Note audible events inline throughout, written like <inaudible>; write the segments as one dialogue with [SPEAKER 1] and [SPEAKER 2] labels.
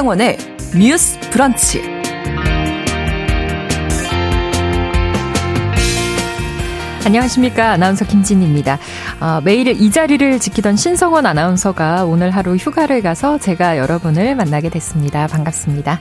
[SPEAKER 1] 신성원의 뉴스 브런치.
[SPEAKER 2] 안녕하십니까. 아나운서 김진입니다. 어, 매일 이 자리를 지키던 신성원 아나운서가 오늘 하루 휴가를 가서 제가 여러분을 만나게 됐습니다. 반갑습니다.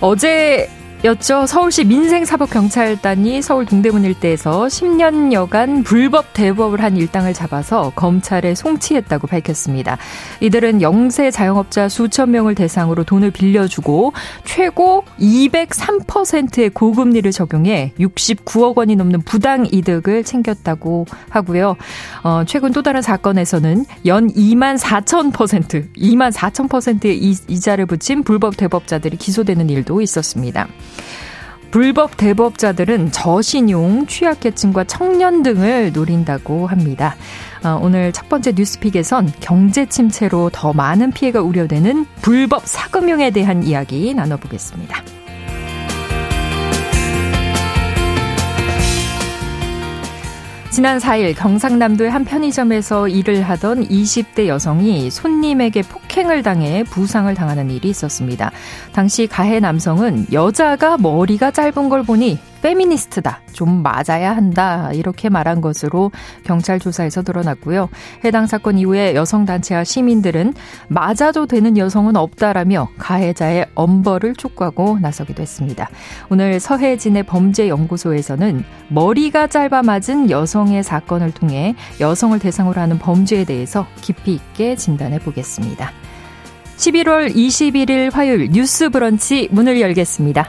[SPEAKER 2] 어제 였죠. 서울시 민생사법경찰단이 서울 동대문 일대에서 10년여간 불법 대법을 한 일당을 잡아서 검찰에 송치했다고 밝혔습니다. 이들은 영세 자영업자 수천 명을 대상으로 돈을 빌려주고 최고 203%의 고금리를 적용해 69억 원이 넘는 부당 이득을 챙겼다고 하고요. 어, 최근 또 다른 사건에서는 연 2만 4천 퍼센트, 2만 4천 퍼센트의 이자를 붙인 불법 대법자들이 기소되는 일도 있었습니다. 불법 대법자들은 저신용, 취약계층과 청년 등을 노린다고 합니다. 어, 오늘 첫 번째 뉴스픽에선 경제 침체로 더 많은 피해가 우려되는 불법 사금융에 대한 이야기 나눠보겠습니다. 지난 4일 경상남도의 한 편의점에서 일을 하던 20대 여성이 손님에게 폭행을 당해 부상을 당하는 일이 있었습니다. 당시 가해 남성은 여자가 머리가 짧은 걸 보니 페미니스트다. 좀 맞아야 한다. 이렇게 말한 것으로 경찰 조사에서 드러났고요. 해당 사건 이후에 여성단체와 시민들은 맞아도 되는 여성은 없다라며 가해자의 엄벌을 촉구하고 나서기도 했습니다. 오늘 서해진의 범죄연구소에서는 머리가 짧아 맞은 여성의 사건을 통해 여성을 대상으로 하는 범죄에 대해서 깊이 있게 진단해 보겠습니다. 11월 21일 화요일 뉴스 브런치 문을 열겠습니다.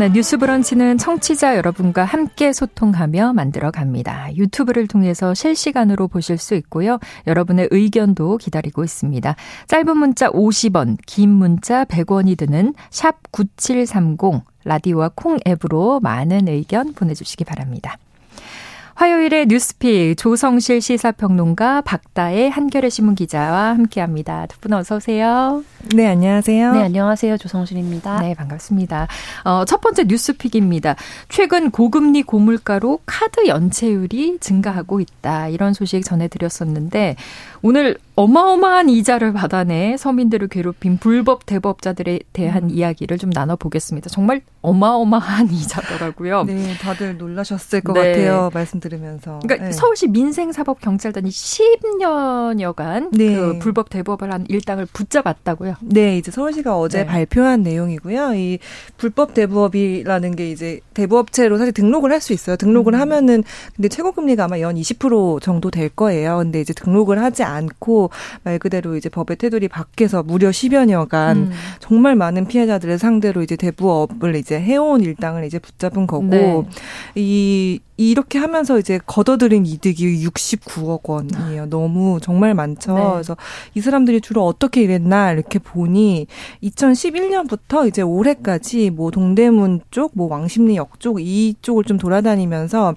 [SPEAKER 2] 네, 뉴스 브런치는 청취자 여러분과 함께 소통하며 만들어 갑니다. 유튜브를 통해서 실시간으로 보실 수 있고요. 여러분의 의견도 기다리고 있습니다. 짧은 문자 50원, 긴 문자 100원이 드는 샵 9730 라디오와 콩 앱으로 많은 의견 보내주시기 바랍니다. 화요일의 뉴스픽 조성실 시사평론가 박다의 한겨레 신문 기자와 함께합니다. 두 분 어서 오세요.
[SPEAKER 3] 네 안녕하세요.
[SPEAKER 4] 네 안녕하세요 조성실입니다.
[SPEAKER 2] 네 반갑습니다. 어, 첫 번째 뉴스픽입니다. 최근 고금리 고물가로 카드 연체율이 증가하고 있다 이런 소식 전해드렸었는데 오늘 어마어마한 이자를 받아내 서민들을 괴롭힌 불법 대법자들에 대한 음. 이야기를 좀 나눠보겠습니다. 정말 어마어마한 <laughs> 이자더라고요.
[SPEAKER 3] 네, 다들 놀라셨을 것 네. 같아요. 말씀 들으면서.
[SPEAKER 2] 그러니까 네. 서울시 민생사법경찰단이 10년여간 네. 그 불법 대법을 한 일당을 붙잡았다고요.
[SPEAKER 3] 네, 이제 서울시가 어제 네. 발표한 내용이고요. 이 불법 대법이라는 게 이제 대부업체로 사실 등록을 할 수 있어요. 등록을 음. 하면은 근데 최고 금리가 아마 연 20% 정도 될 거예요. 근데 이제 등록을 하지 않고 말 그대로 이제 법의 테두리 밖에서 무려 10여 년간 음. 정말 많은 피해자들을 상대로 이제 대부업을 이제 해온 일당을 이제 붙잡은 거고 네. 이 이렇게 하면서 이제 걷어들인 이득이 69억 원이에요. 너무 정말 많죠. 네. 그래서 이 사람들이 주로 어떻게 일했나 이렇게 보니 2011년부터 이제 올해까지 뭐 동대문 쪽, 뭐 왕십리역 쪽 이쪽을 좀 돌아다니면서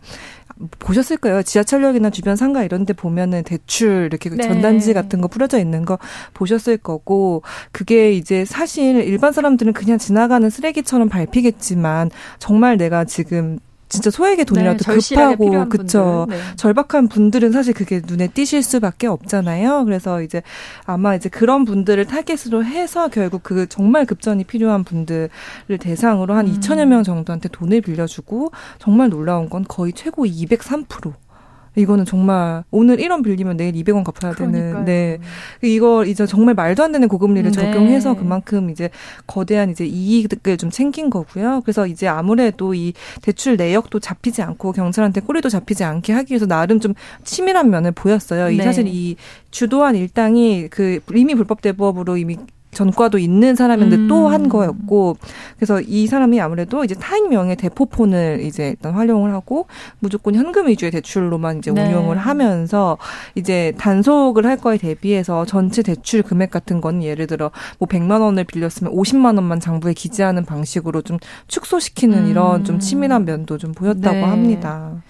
[SPEAKER 3] 보셨을 거예요. 지하철역이나 주변 상가 이런 데 보면은 대출 이렇게 네. 전단지 같은 거 뿌려져 있는 거 보셨을 거고 그게 이제 사실 일반 사람들은 그냥 지나가는 쓰레기처럼 밟히겠지만 정말 내가 지금 진짜 소액의 돈이라도 네, 급하고 그쵸 네. 절박한 분들은 사실 그게 눈에 띄실 수밖에 없잖아요. 그래서 이제 아마 이제 그런 분들을 타겟으로 해서 결국 그 정말 급전이 필요한 분들을 대상으로 한 음. 2천여 명 정도한테 돈을 빌려주고 정말 놀라운 건 거의 최고 203% 이거는 정말 오늘 1원 빌리면 내일 200원 갚아야 되는 네. 이거 이제 정말 말도 안 되는 고금리를 네. 적용해서 그만큼 이제 거대한 이제 이익을 좀 챙긴 거고요. 그래서 이제 아무래도 이 대출 내역도 잡히지 않고 경찰한테 꼬리도 잡히지 않게 하기 위해서 나름 좀 치밀한 면을 보였어요. 이 네. 사실 이 주도한 일당이 그 이미 불법 대법으로 이미 전과도 있는 사람인데 음. 또한 거였고 그래서 이 사람이 아무래도 이제 타인명의 대포폰을 이제 일단 활용을 하고 무조건 현금 위주의 대출로만 이제 네. 운용을 하면서 이제 단속을 할 거에 대비해서 전체 대출 금액 같은 건 예를 들어 뭐 100만 원을 빌렸으면 50만 원만 장부에 기재하는 방식으로 좀 축소시키는 음. 이런 좀 치밀한 면도 좀 보였다고 네. 합니다.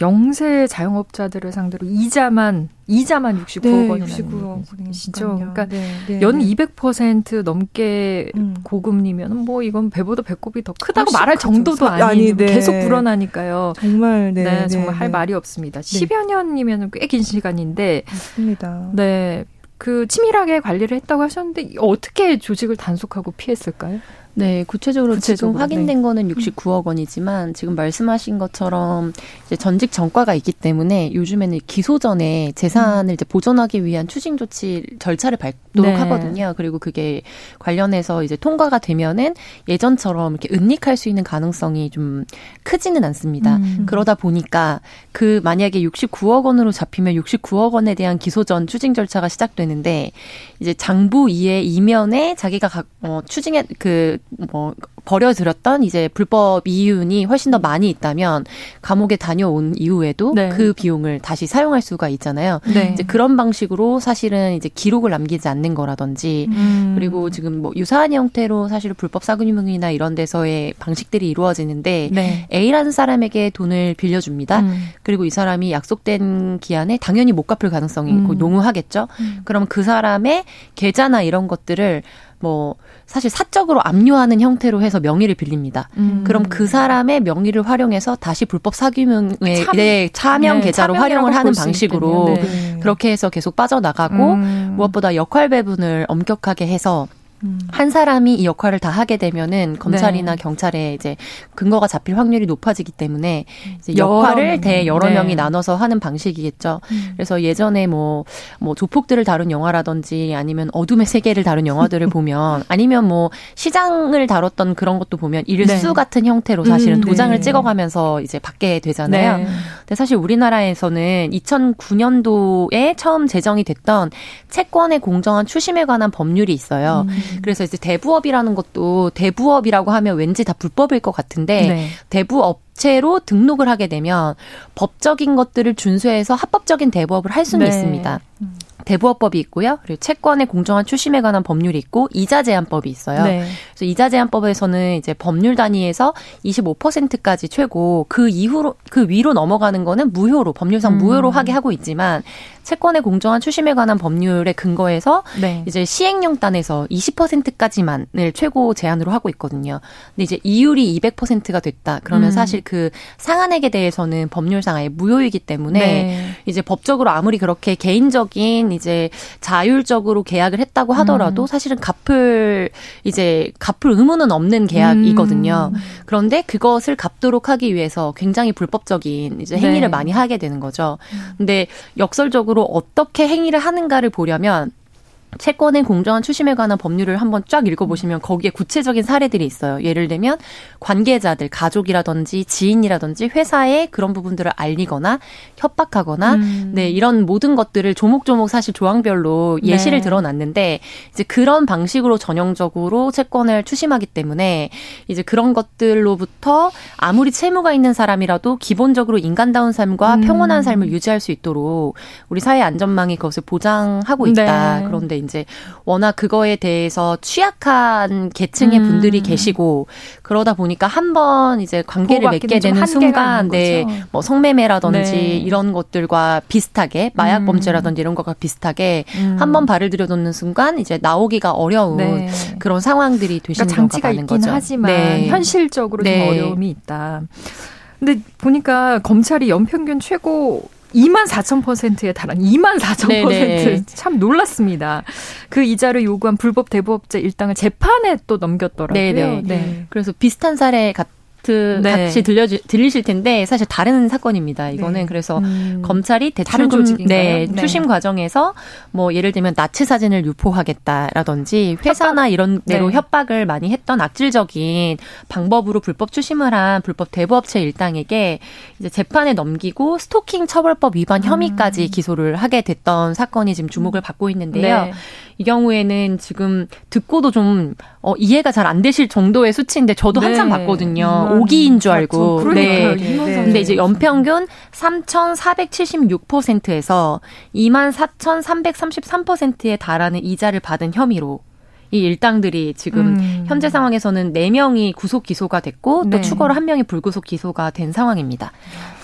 [SPEAKER 2] 영세 자영업자들을 상대로 이자만 이자만 69억 네, 원이나
[SPEAKER 3] 69억
[SPEAKER 2] 그러니까 네, 네, 연 200% 네. 넘게 음. 고금리면 뭐 이건 배보다 배꼽이 더 크다고 말할 정도도 아닌 아니, 네. 계속 불어나니까요.
[SPEAKER 3] 정말
[SPEAKER 2] 네, 네 정말 할 말이 없습니다. 10여 년이면 꽤 긴 시간인데
[SPEAKER 3] 맞습니다.
[SPEAKER 2] 네. 그 치밀하게 관리를 했다고 하셨는데 어떻게 조직을 단속하고 피했을까요?
[SPEAKER 4] 네, 구체적으로, 구체적으로 지금 확인된 네. 거는 69억 원이지만 지금 말씀하신 것처럼 이제 전직 전과가 있기 때문에 요즘에는 기소 전에 재산을 음. 이제 보존하기 위한 추징 조치 절차를 밟도록 네. 하거든요. 그리고 그게 관련해서 이제 통과가 되면은 예전처럼 이렇게 은닉할 수 있는 가능성이 좀 크지는 않습니다. 음. 그러다 보니까 그 만약에 69억 원으로 잡히면 69억 원에 대한 기소 전 추징 절차가 시작되는데 이제 장부 이에 이면에 자기가 각, 어, 추징해 그뭐 버려들였던 이제 불법 이윤이 훨씬 더 많이 있다면 감옥에 다녀온 이후에도 네. 그 비용을 다시 사용할 수가 있잖아요. 네. 이제 그런 방식으로 사실은 이제 기록을 남기지 않는 거라든지 음. 그리고 지금 뭐 유사한 형태로 사실 불법 사금융이나 이런 데서의 방식들이 이루어지는데 네. A라는 사람에게 돈을 빌려줍니다. 음. 그리고 이 사람이 약속된 기한에 당연히 못 갚을 가능성이 음. 농후하겠죠. 음. 그럼 그 사람의 계좌나 이런 것들을 뭐 사실 사적으로 압류하는 형태로 해서 명의를 빌립니다. 음. 그럼 그 사람의 명의를 활용해서 다시 불법 사기명의 참, 네, 차명 네, 계좌로 활용을 하는 방식으로 네. 그렇게 해서 계속 빠져나가고 음. 무엇보다 역할 배분을 엄격하게 해서 음. 한 사람이 이 역할을 다 하게 되면은 검찰이나 네. 경찰에 이제 근거가 잡힐 확률이 높아지기 때문에 이제 역할을 대 여러 네. 명이 나눠서 하는 방식이겠죠. 음. 그래서 예전에 뭐뭐 뭐 조폭들을 다룬 영화라든지 아니면 어둠의 세계를 다룬 영화들을 <laughs> 보면 아니면 뭐 시장을 다뤘던 그런 것도 보면 일수 네. 같은 형태로 사실은 음, 도장을 네. 찍어가면서 이제 받게 되잖아요. 네. 근데 사실 우리나라에서는 2009년도에 처음 제정이 됐던 채권의 공정한 추심에 관한 법률이 있어요. 음. 그래서 이제 대부업이라는 것도 대부업이라고 하면 왠지 다 불법일 것 같은데 네. 대부업 체로 등록을 하게 되면 법적인 것들을 준수해서 합법적인 대부업을 할 수는 네. 있습니다. 음. 대부업법이 있고요. 그리고 채권의 공정한 출심에 관한 법률이 있고 이자 제한법이 있어요. 네. 그래서 이자 제한법에서는 이제 법률 단위에서 25%까지 최고 그 이후로 그 위로 넘어가는 거는 무효로 법률상 음. 무효로 하게 하고 있지만 채권의 공정한 출심에 관한 법률에 근거해서 네. 이제 시행령 단에서 20%까지만을 최고 제한으로 하고 있거든요. 근데 이제 이율이 200%가 됐다. 그러면 음. 사실 그 상한액에 대해서는 법률상 아예 무효이기 때문에 네. 이제 법적으로 아무리 그렇게 개인적인 이제 자율적으로 계약을 했다고 하더라도 음. 사실은 갚을 이제 갚을 의무는 없는 계약이거든요. 음. 그런데 그것을 갚도록 하기 위해서 굉장히 불법적인 이제 행위를 네. 많이 하게 되는 거죠. 음. 근데 역설적으로 어떻게 행위를 하는가를 보려면 채권의 공정한 추심에 관한 법률을 한번 쫙 읽어보시면 거기에 구체적인 사례들이 있어요. 예를 들면 관계자들, 가족이라든지 지인이라든지 회사에 그런 부분들을 알리거나 협박하거나 음. 네 이런 모든 것들을 조목조목 사실 조항별로 예시를 네. 들어놨는데 이제 그런 방식으로 전형적으로 채권을 추심하기 때문에 이제 그런 것들로부터 아무리 채무가 있는 사람이라도 기본적으로 인간다운 삶과 음. 평온한 삶을 유지할 수 있도록 우리 사회 안전망이 그것을 보장하고 있다. 네. 그런데 이제 워낙 그거에 대해서 취약한 계층의 음. 분들이 계시고 그러다 보니까 한 번 이제 관계를 맺게 되는 순간 네, 뭐 성매매라든지 네. 이런 것들과 비슷하게 마약 음. 범죄라든지 이런 것과 비슷하게 음. 한번 발을 들여놓는 순간 이제 나오기가 어려운 네. 그런 상황들이 되시는 그러니까 장치가 있긴 거죠.
[SPEAKER 2] 하지만 네. 현실적으로 좀 네. 어려움이 있다. 근데 보니까 검찰이 연평균 최고 2만 4천 퍼센트에 달한 2만 4천 퍼센트 참 놀랐습니다. 그 이자를 요구한 불법 대부업자 일당을 재판에 또 넘겼더라고요. 네네.
[SPEAKER 4] 네. 그래서 비슷한 사례 같 네. 같이 들려 들리실 텐데 사실 다른 사건입니다. 이거는 네. 그래서 음. 검찰이 대출금 네, 네, 추심 과정에서 뭐 예를 들면 나치 사진을 유포하겠다라든지 회사나 협박? 이런 데로 네. 협박을 많이 했던 악질적인 방법으로 불법 추심을 한 불법 대부업체 일당에게 이제 재판에 넘기고 스토킹 처벌법 위반 혐의까지 음. 기소를 하게 됐던 사건이 지금 주목을 받고 있는데요. 네. 이 경우에는 지금 듣고도 좀 어, 이해가 잘 안 되실 정도의 수치인데 저도 네. 한참 봤거든요. 음, 5기인 줄 알고.
[SPEAKER 2] 그렇죠. 네. 네.
[SPEAKER 4] 근데 이제 연평균 3,476%에서 24,333%에 달하는 이자를 받은 혐의로 이 일당들이 지금 음. 현재 상황에서는 4명이 구속 기소가 됐고 네. 또 추가로 1명이 불구속 기소가 된 상황입니다.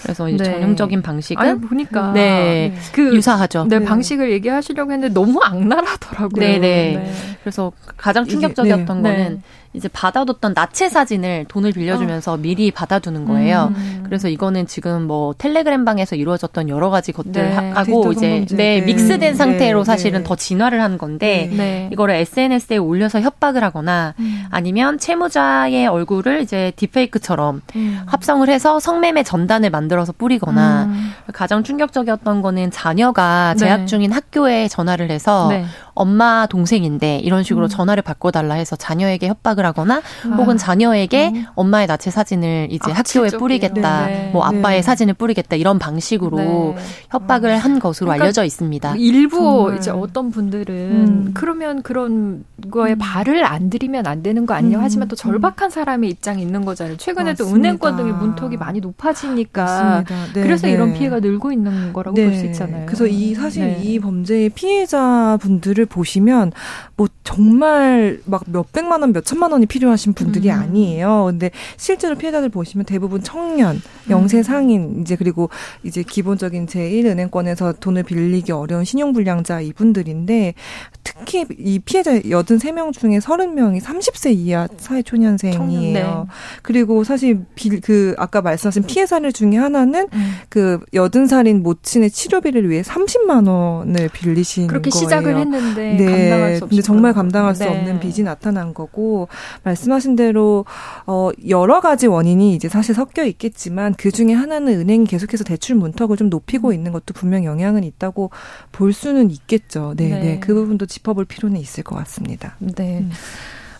[SPEAKER 4] 그래서 이제 네. 전형적인 방식은
[SPEAKER 2] 아니, 보니까
[SPEAKER 4] 네, 네. 그 유사하죠.
[SPEAKER 2] 네, 네, 방식을 얘기하시려고 했는데 너무 악랄하더라고요.
[SPEAKER 4] 네네. 네. 그래서 가장 충격적이었던 거는 이제 받아뒀던 나체 사진을 돈을 빌려주면서 어. 미리 받아두는 거예요. 음. 그래서 이거는 지금 뭐 텔레그램 방에서 이루어졌던 여러 가지 것들 네. 하고 이제 네, 네, 믹스된 상태로 네. 사실은 더 진화를 한 건데 네. 이거를 SNS에 올려서 협박을 하거나 음. 아니면 채무자의 얼굴을 이제 딥페이크처럼 음. 합성을 해서 성매매 전단을 만들어 서 뿌리거나 음. 가장 충격적이었던 거는 자녀가 재학 네. 중인 학교에 전화를 해서 엄마 동생인데 이런 식으로 음. 전화를 바꿔달라 해서 자녀에게 협박을 하거나 아. 혹은 자녀에게 음. 엄마의 나체 사진을 이제 아, 학교에 뿌리겠다, 네. 뭐 아빠의 네. 사진을 뿌리겠다 이런 방식으로 네. 협박을 아. 한 것으로 그러니까 알려져 있습니다.
[SPEAKER 2] 일부 정말. 이제 어떤 분들은 음. 그러면 그런 거에 음. 발을 안 들이면 안 되는 거 아니냐 음. 하지만 또 절박한 사람의 입장이 있는 거잖아요. 최근에도 맞습니다. 은행권 등의 문턱이 많이 높아지니까 네, 그래서 네. 이런 피해가 늘고 있는 거라고 볼 수 있잖아요.
[SPEAKER 3] 그래서 이 사실 이 범죄의 피해자분들을 보시면 뭐 정말 막 몇백만 원, 몇천만 원이 필요하신 분들이 음. 아니에요. 근데 실제로 피해자들 보시면 대부분 청년, 영세 음. 상인, 이제 그리고 이제 기본적인 제1은행권에서 돈을 빌리기 어려운 신용불량자 이분들인데 특히 이 피해자 83명 중에 30명이 30세 이하 사회초년생이에요. 네. 그리고 사실 빌, 그 아까 말씀하신 피해 사례 중에 하나는 음. 그 80살인 모친의 치료비를 위해 30만 원을 빌리신
[SPEAKER 2] 그렇게
[SPEAKER 3] 거예요.
[SPEAKER 2] 시작을 했는데 네. 감당할 수
[SPEAKER 3] 근데 정말 감당할 수 네. 없는 빚이 나타난 거고 말씀하신 대로 어 여러 가지 원인이 이제 사실 섞여 있겠지만 그 중에 하나는 은행이 계속해서 대출 문턱을 좀 높이고 있는 것도 분명 영향은 있다고 볼 수는 있겠죠. 네, 네. 네. 그 부분도 짚어볼 필요는 있을 것 같습니다.
[SPEAKER 2] 네. 음.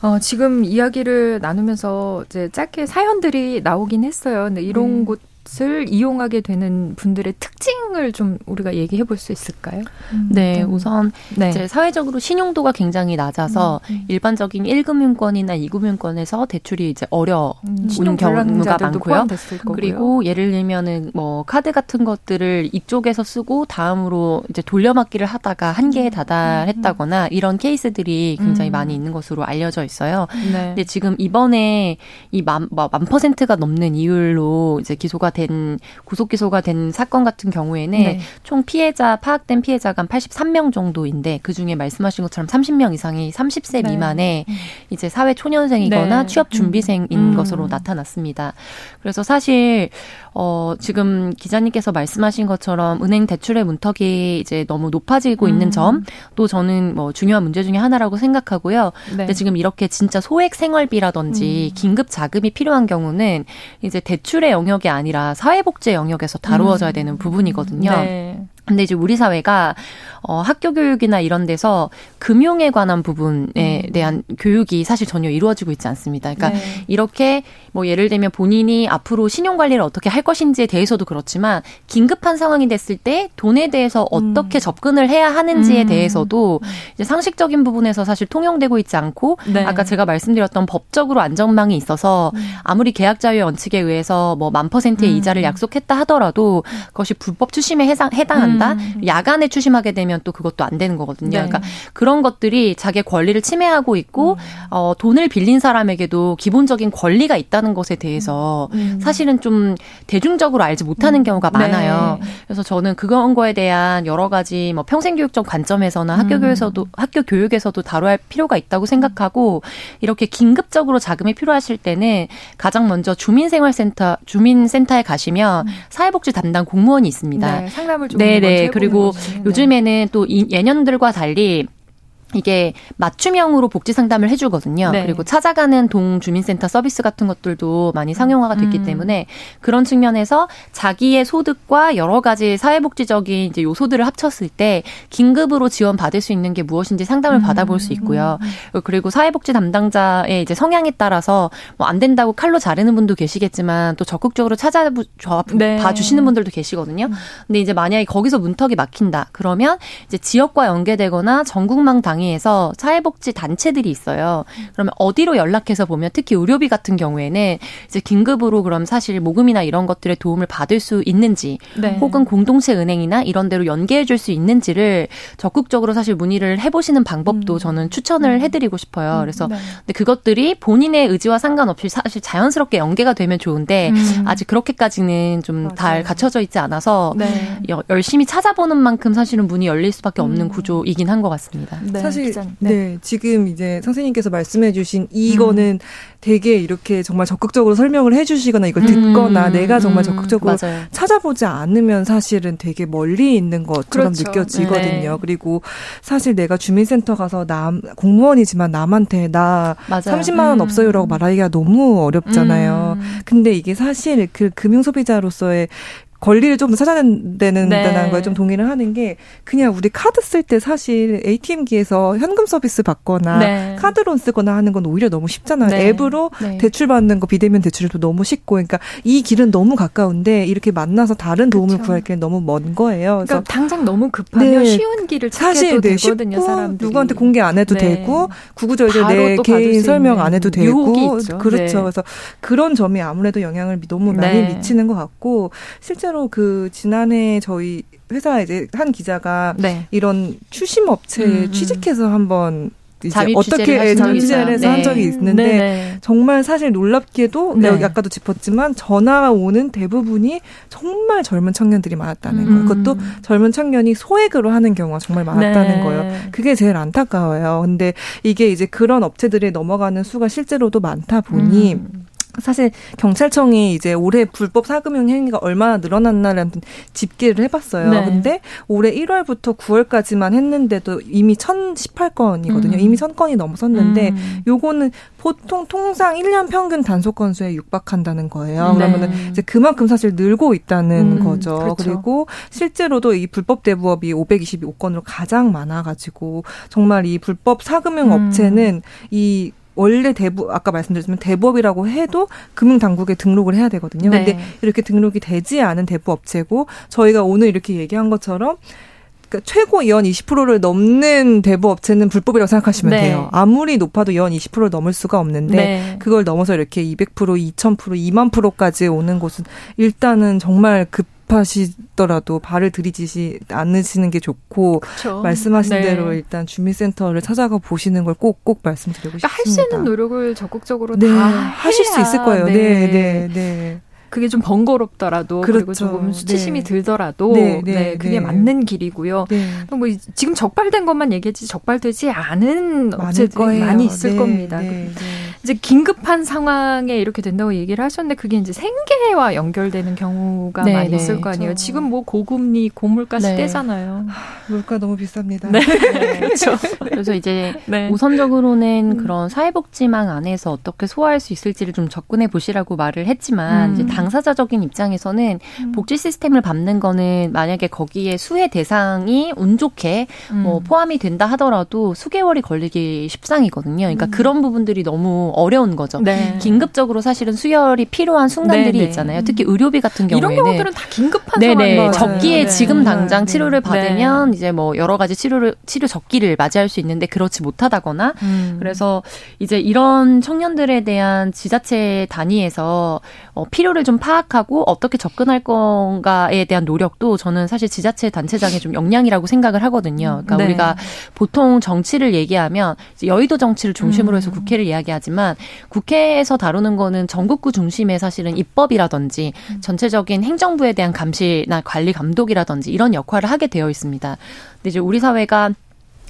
[SPEAKER 2] 어, 지금 이야기를 나누면서 이제 짧게 사연들이 나오긴 했어요. 근데 이런 음. 곳 것을 이용하게 되는 분들의 특징을 좀 우리가 얘기해 볼 수 있을까요?
[SPEAKER 4] 음, 네, 음. 우선 네. 이제 사회적으로 신용도가 굉장히 낮아서 음, 음. 일반적인 1금융권이나 2금융권에서 대출이 이제 어려운 음, 경우가 많고요. 그리고 예를 들면은 뭐 카드 같은 것들을 이쪽에서 쓰고 다음으로 이제 돌려막기를 하다가 한계에 음, 다달했다거나 이런 케이스들이 굉장히 많이 있는 것으로 알려져 있어요. 네. 근데 지금 이번에 이만 뭐, 만 퍼센트가 넘는 이율로 이제 기소가 된 구속 기소가 된 사건 같은 경우에는 네. 총 피해자 파악된 피해자가 한 83명 정도인데 그 중에 말씀하신 것처럼 30명 이상이 30세 네. 미만의 음. 이제 사회 초년생이거나 네. 취업 준비생인 음. 것으로 나타났습니다. 그래서 사실 어 지금 기자님께서 말씀하신 것처럼 은행 대출의 문턱이 이제 너무 높아지고 음. 있는 점도 저는 뭐 중요한 문제 중에 하나라고 생각하고요. 네. 근데 지금 이렇게 진짜 소액 생활비라든지 음. 긴급 자금이 필요한 경우는 이제 대출의 영역이 아니라 사회복지 영역에서 다루어져야 음. 되는 부분이거든요. 네. 근데 이제 우리 사회가 어 학교 교육이나 이런 데서 금융에 관한 부분에 음. 대한 교육이 사실 전혀 이루어지고 있지 않습니다. 그러니까 네. 이렇게 뭐 예를 들면 본인이 앞으로 신용 관리를 어떻게 할 것인지에 대해서도 그렇지만 긴급한 상황이 됐을 때 돈에 대해서 어떻게 음. 접근을 해야 하는지에 음. 대해서도 이제 상식적인 부분에서 사실 통용되고 있지 않고 네. 아까 제가 말씀드렸던 법적으로 안전망이 있어서 음. 아무리 계약 자유 원칙에 의해서 뭐 만 퍼센트의 음. 이자를 약속했다 하더라도 그것이 불법 추심에 해당 해당한다. 한다. 음. 야간에 추심하게 되면 또 그것도 안 되는 거거든요. 네. 그러니까 그런 것들이 자기의 권리를 침해하고 있고 음. 어, 돈을 빌린 사람에게도 기본적인 권리가 있다는 것에 대해서 음. 음. 사실은 좀 대중적으로 알지 못하는 음. 경우가 네. 많아요. 그래서 저는 그런 거에 대한 여러 가지 뭐 평생교육적 관점에서나 학교 교육에서도 학교 교육에서도 다뤄야 할 필요가 있다고 생각하고 이렇게 긴급적으로 자금이 필요하실 때는 가장 먼저 주민생활센터 주민센터에 가시면 사회복지 담당 공무원이 있습니다.
[SPEAKER 2] 네, 상담을 좀
[SPEAKER 4] 네, 네. 그리고 요즘에는 또 예년들과 달리 이게 맞춤형으로 복지 상담을 해주거든요. 네. 그리고 찾아가는 동주민센터 서비스 같은 것들도 많이 상용화가 됐기 음. 때문에 그런 측면에서 자기의 소득과 여러 가지 사회복지적인 이제 요소들을 합쳤을 때 긴급으로 지원 받을 수 있는 게 무엇인지 상담을 음. 받아볼 수 있고요. 음. 그리고 사회복지 담당자의 이제 성향에 따라서 뭐 안 된다고 칼로 자르는 분도 계시겠지만 또 적극적으로 찾아봐 네. 주시는 분들도 계시거든요. 음. 근데 이제 만약에 거기서 문턱이 막힌다 그러면 이제 지역과 연계되거나 전국망 당 단위에서 사회복지 단체들이 있어요. 그러면 어디로 연락해서 보면 특히 의료비 같은 경우에는 이제 긴급으로 그럼 사실 모금이나 이런 것들의 도움을 받을 수 있는지 네. 혹은 공동체 은행이나 이런 데로 연계해 줄 수 있는지를 적극적으로 사실 문의를 해보시는 방법도 음. 저는 추천을 음. 해드리고 싶어요. 그래서 네. 근데 그것들이 본인의 의지와 상관없이 사실 자연스럽게 연계가 되면 좋은데 음. 아직 그렇게까지는 좀 잘 갖춰져 있지 않아서 네. 열심히 찾아보는 만큼 사실은 문이 열릴 수밖에 없는 음. 구조이긴 한 것 같습니다.
[SPEAKER 3] 네, 사실 네. 네. 지금 이제 선생님께서 말씀해주신 이거는 음. 되게 이렇게 정말 적극적으로 설명을 해주시거나 이걸 듣거나 음, 내가 정말 음, 적극적으로 맞아요. 찾아보지 않으면 사실은 되게 멀리 있는 것처럼 그렇죠. 느껴지거든요. 네. 그리고 사실 내가 주민센터 가서 남 공무원이지만 남한테 나 맞아요. 30만 원 음. 없어요라고 말하기가 너무 어렵잖아요. 음. 근데 이게 사실 그 금융 소비자로서의 권리를 좀더 찾아내는 네. 다는 거에 좀 동의를 하는 게 그냥 우리 카드 쓸 때 사실 ATM기에서 현금 서비스 받거나 네. 카드론 쓰거나 하는 건 오히려 너무 쉽잖아요. 네. 앱으로 네. 대출 받는 거 비대면 대출도 너무 쉽고 그러니까 이 길은 너무 가까운데 이렇게 만나서 다른 도움을 그쵸. 구할 길은 너무 먼 거예요.
[SPEAKER 2] 그래서 그러니까 당장 너무 급하면 네. 쉬운 길을 사실 네, 되거든요, 사람들이.
[SPEAKER 3] 누구한테 공개 안 해도 되고 구구절절 내 개인 설명 안 해도 되고 그렇죠. 그래서 그런 점이 아무래도 영향을 너무 많이 미치는 것 같고 실제로 실제로 그 지난해 저희 회사 이제 한 기자가 네. 이런 추심 업체에 음, 음. 취직해서 한번 이제 어떻게 잠입 취재를 해서 네. 한 적이 있는데 네, 네. 정말 사실 놀랍게도 네. 내가 아까도 짚었지만 전화가 오는 대부분이 정말 젊은 청년들이 많았다는 음. 거예요. 그것도 젊은 청년이 소액으로 하는 경우가 정말 많았다는 네. 거예요. 그게 제일 안타까워요. 근데 이게 이제 그런 업체들이 넘어가는 수가 실제로도 많다 보니 음. 사실 경찰청이 이제 올해 불법 사금융 행위가 얼마나 늘어났나라는 집계를 해봤어요. 네. 근데 올해 1월부터 9월까지만 했는데도 이미 1,018건이거든요. 음. 이미 1,000건이 넘었었는데 음. 요거는 보통 통상 1년 평균 단속 건수에 육박한다는 거예요. 네. 그러면은 이제 그만큼 사실 늘고 있다는 음, 거죠. 그렇죠. 그리고 실제로도 이 불법 대부업이 525건으로 가장 많아가지고 정말 이 불법 사금융 음. 업체는 이 원래 대부 아까 말씀드렸지만 대부업이라고 해도 금융 당국에 등록을 해야 되거든요. 네. 근데 이렇게 등록이 되지 않은 대부 업체고 저희가 오늘 이렇게 얘기한 것처럼 그러니까 최고 연 20%를 넘는 대부 업체는 불법이라고 생각하시면 네. 돼요. 아무리 높아도 연 20%를 넘을 수가 없는데 네. 그걸 넘어서 이렇게 200%, 2000%, 2만 프로까지 오는 곳은 일단은 정말 급 급하시더라도 발을 들이지시 않으시는 게 좋고 그쵸. 말씀하신 네. 대로 일단 주민센터를 찾아가 보시는 걸 꼭꼭 말씀드리고 그러니까 싶습니다. 할
[SPEAKER 2] 수 있는 노력을 적극적으로 네. 다
[SPEAKER 3] 하실 수 있을 거예요. 네, 네, 네. 네.
[SPEAKER 2] 그게 좀 번거롭더라도 그렇죠. 그리고 조금 수치심이 네. 들더라도 네, 네, 네 그게 네. 맞는 길이고요. 네. 뭐 지금 적발된 것만 얘기했지 적발되지 않은 업체들이 많이 있을 네, 겁니다. 이제 긴급한 상황에 이렇게 된다고 얘기를 하셨는데 그게 이제 생계와 연결되는 경우가 네, 많이 네, 있을 거 아니에요. 그렇죠. 지금 뭐 고금리 고물가 네. 시대잖아요.
[SPEAKER 3] 물가 너무 비쌉니다.
[SPEAKER 4] 네. 네. <laughs> 그렇죠. 그래서 이제 네. 우선적으로는 음. 그런 사회복지망 안에서 어떻게 소화할 수 있을지를 좀 접근해 보시라고 말을 했지만 음. 이제 당사자적인 입장에서는 음. 복지 시스템을 밟는 거는 만약에 거기에 수혜 대상이 운 좋게 음. 뭐 포함이 된다 하더라도 수개월이 걸리기 십상이거든요. 그러니까 음. 그런 부분들이 너무 어려운 거죠. 네. 긴급적으로 사실은 수혈이 필요한 순간들이 네네. 네. 있잖아요. 특히 의료비 같은 경우에는
[SPEAKER 2] 이런 경우들은 다 긴급한 네네.
[SPEAKER 4] 적기에 네. 지금 당장 네. 치료를 받으면 이제 뭐 여러 가지 치료를 치료 적기를 맞이할 수 있는데 그렇지 못하다거나 음. 그래서 이제 이런 청년들에 대한 지자체 단위에서 어, 필요를 좀 파악하고 어떻게 접근할 건가에 대한 노력도 저는 사실 지자체 단체장의 좀 역량이라고 생각을 하거든요. 그러니까 네. 우리가 보통 정치를 얘기하면 여의도 정치를 중심으로 해서 음. 국회를 이야기하지만 국회에서 다루는 거는 전국구 중심의 사실은 입법이라든지 음. 전체적인 행정부에 대한 감시나 관리 감독이라든지 이런 역할을 하게 되어 있습니다. 근데 이제 우리 사회가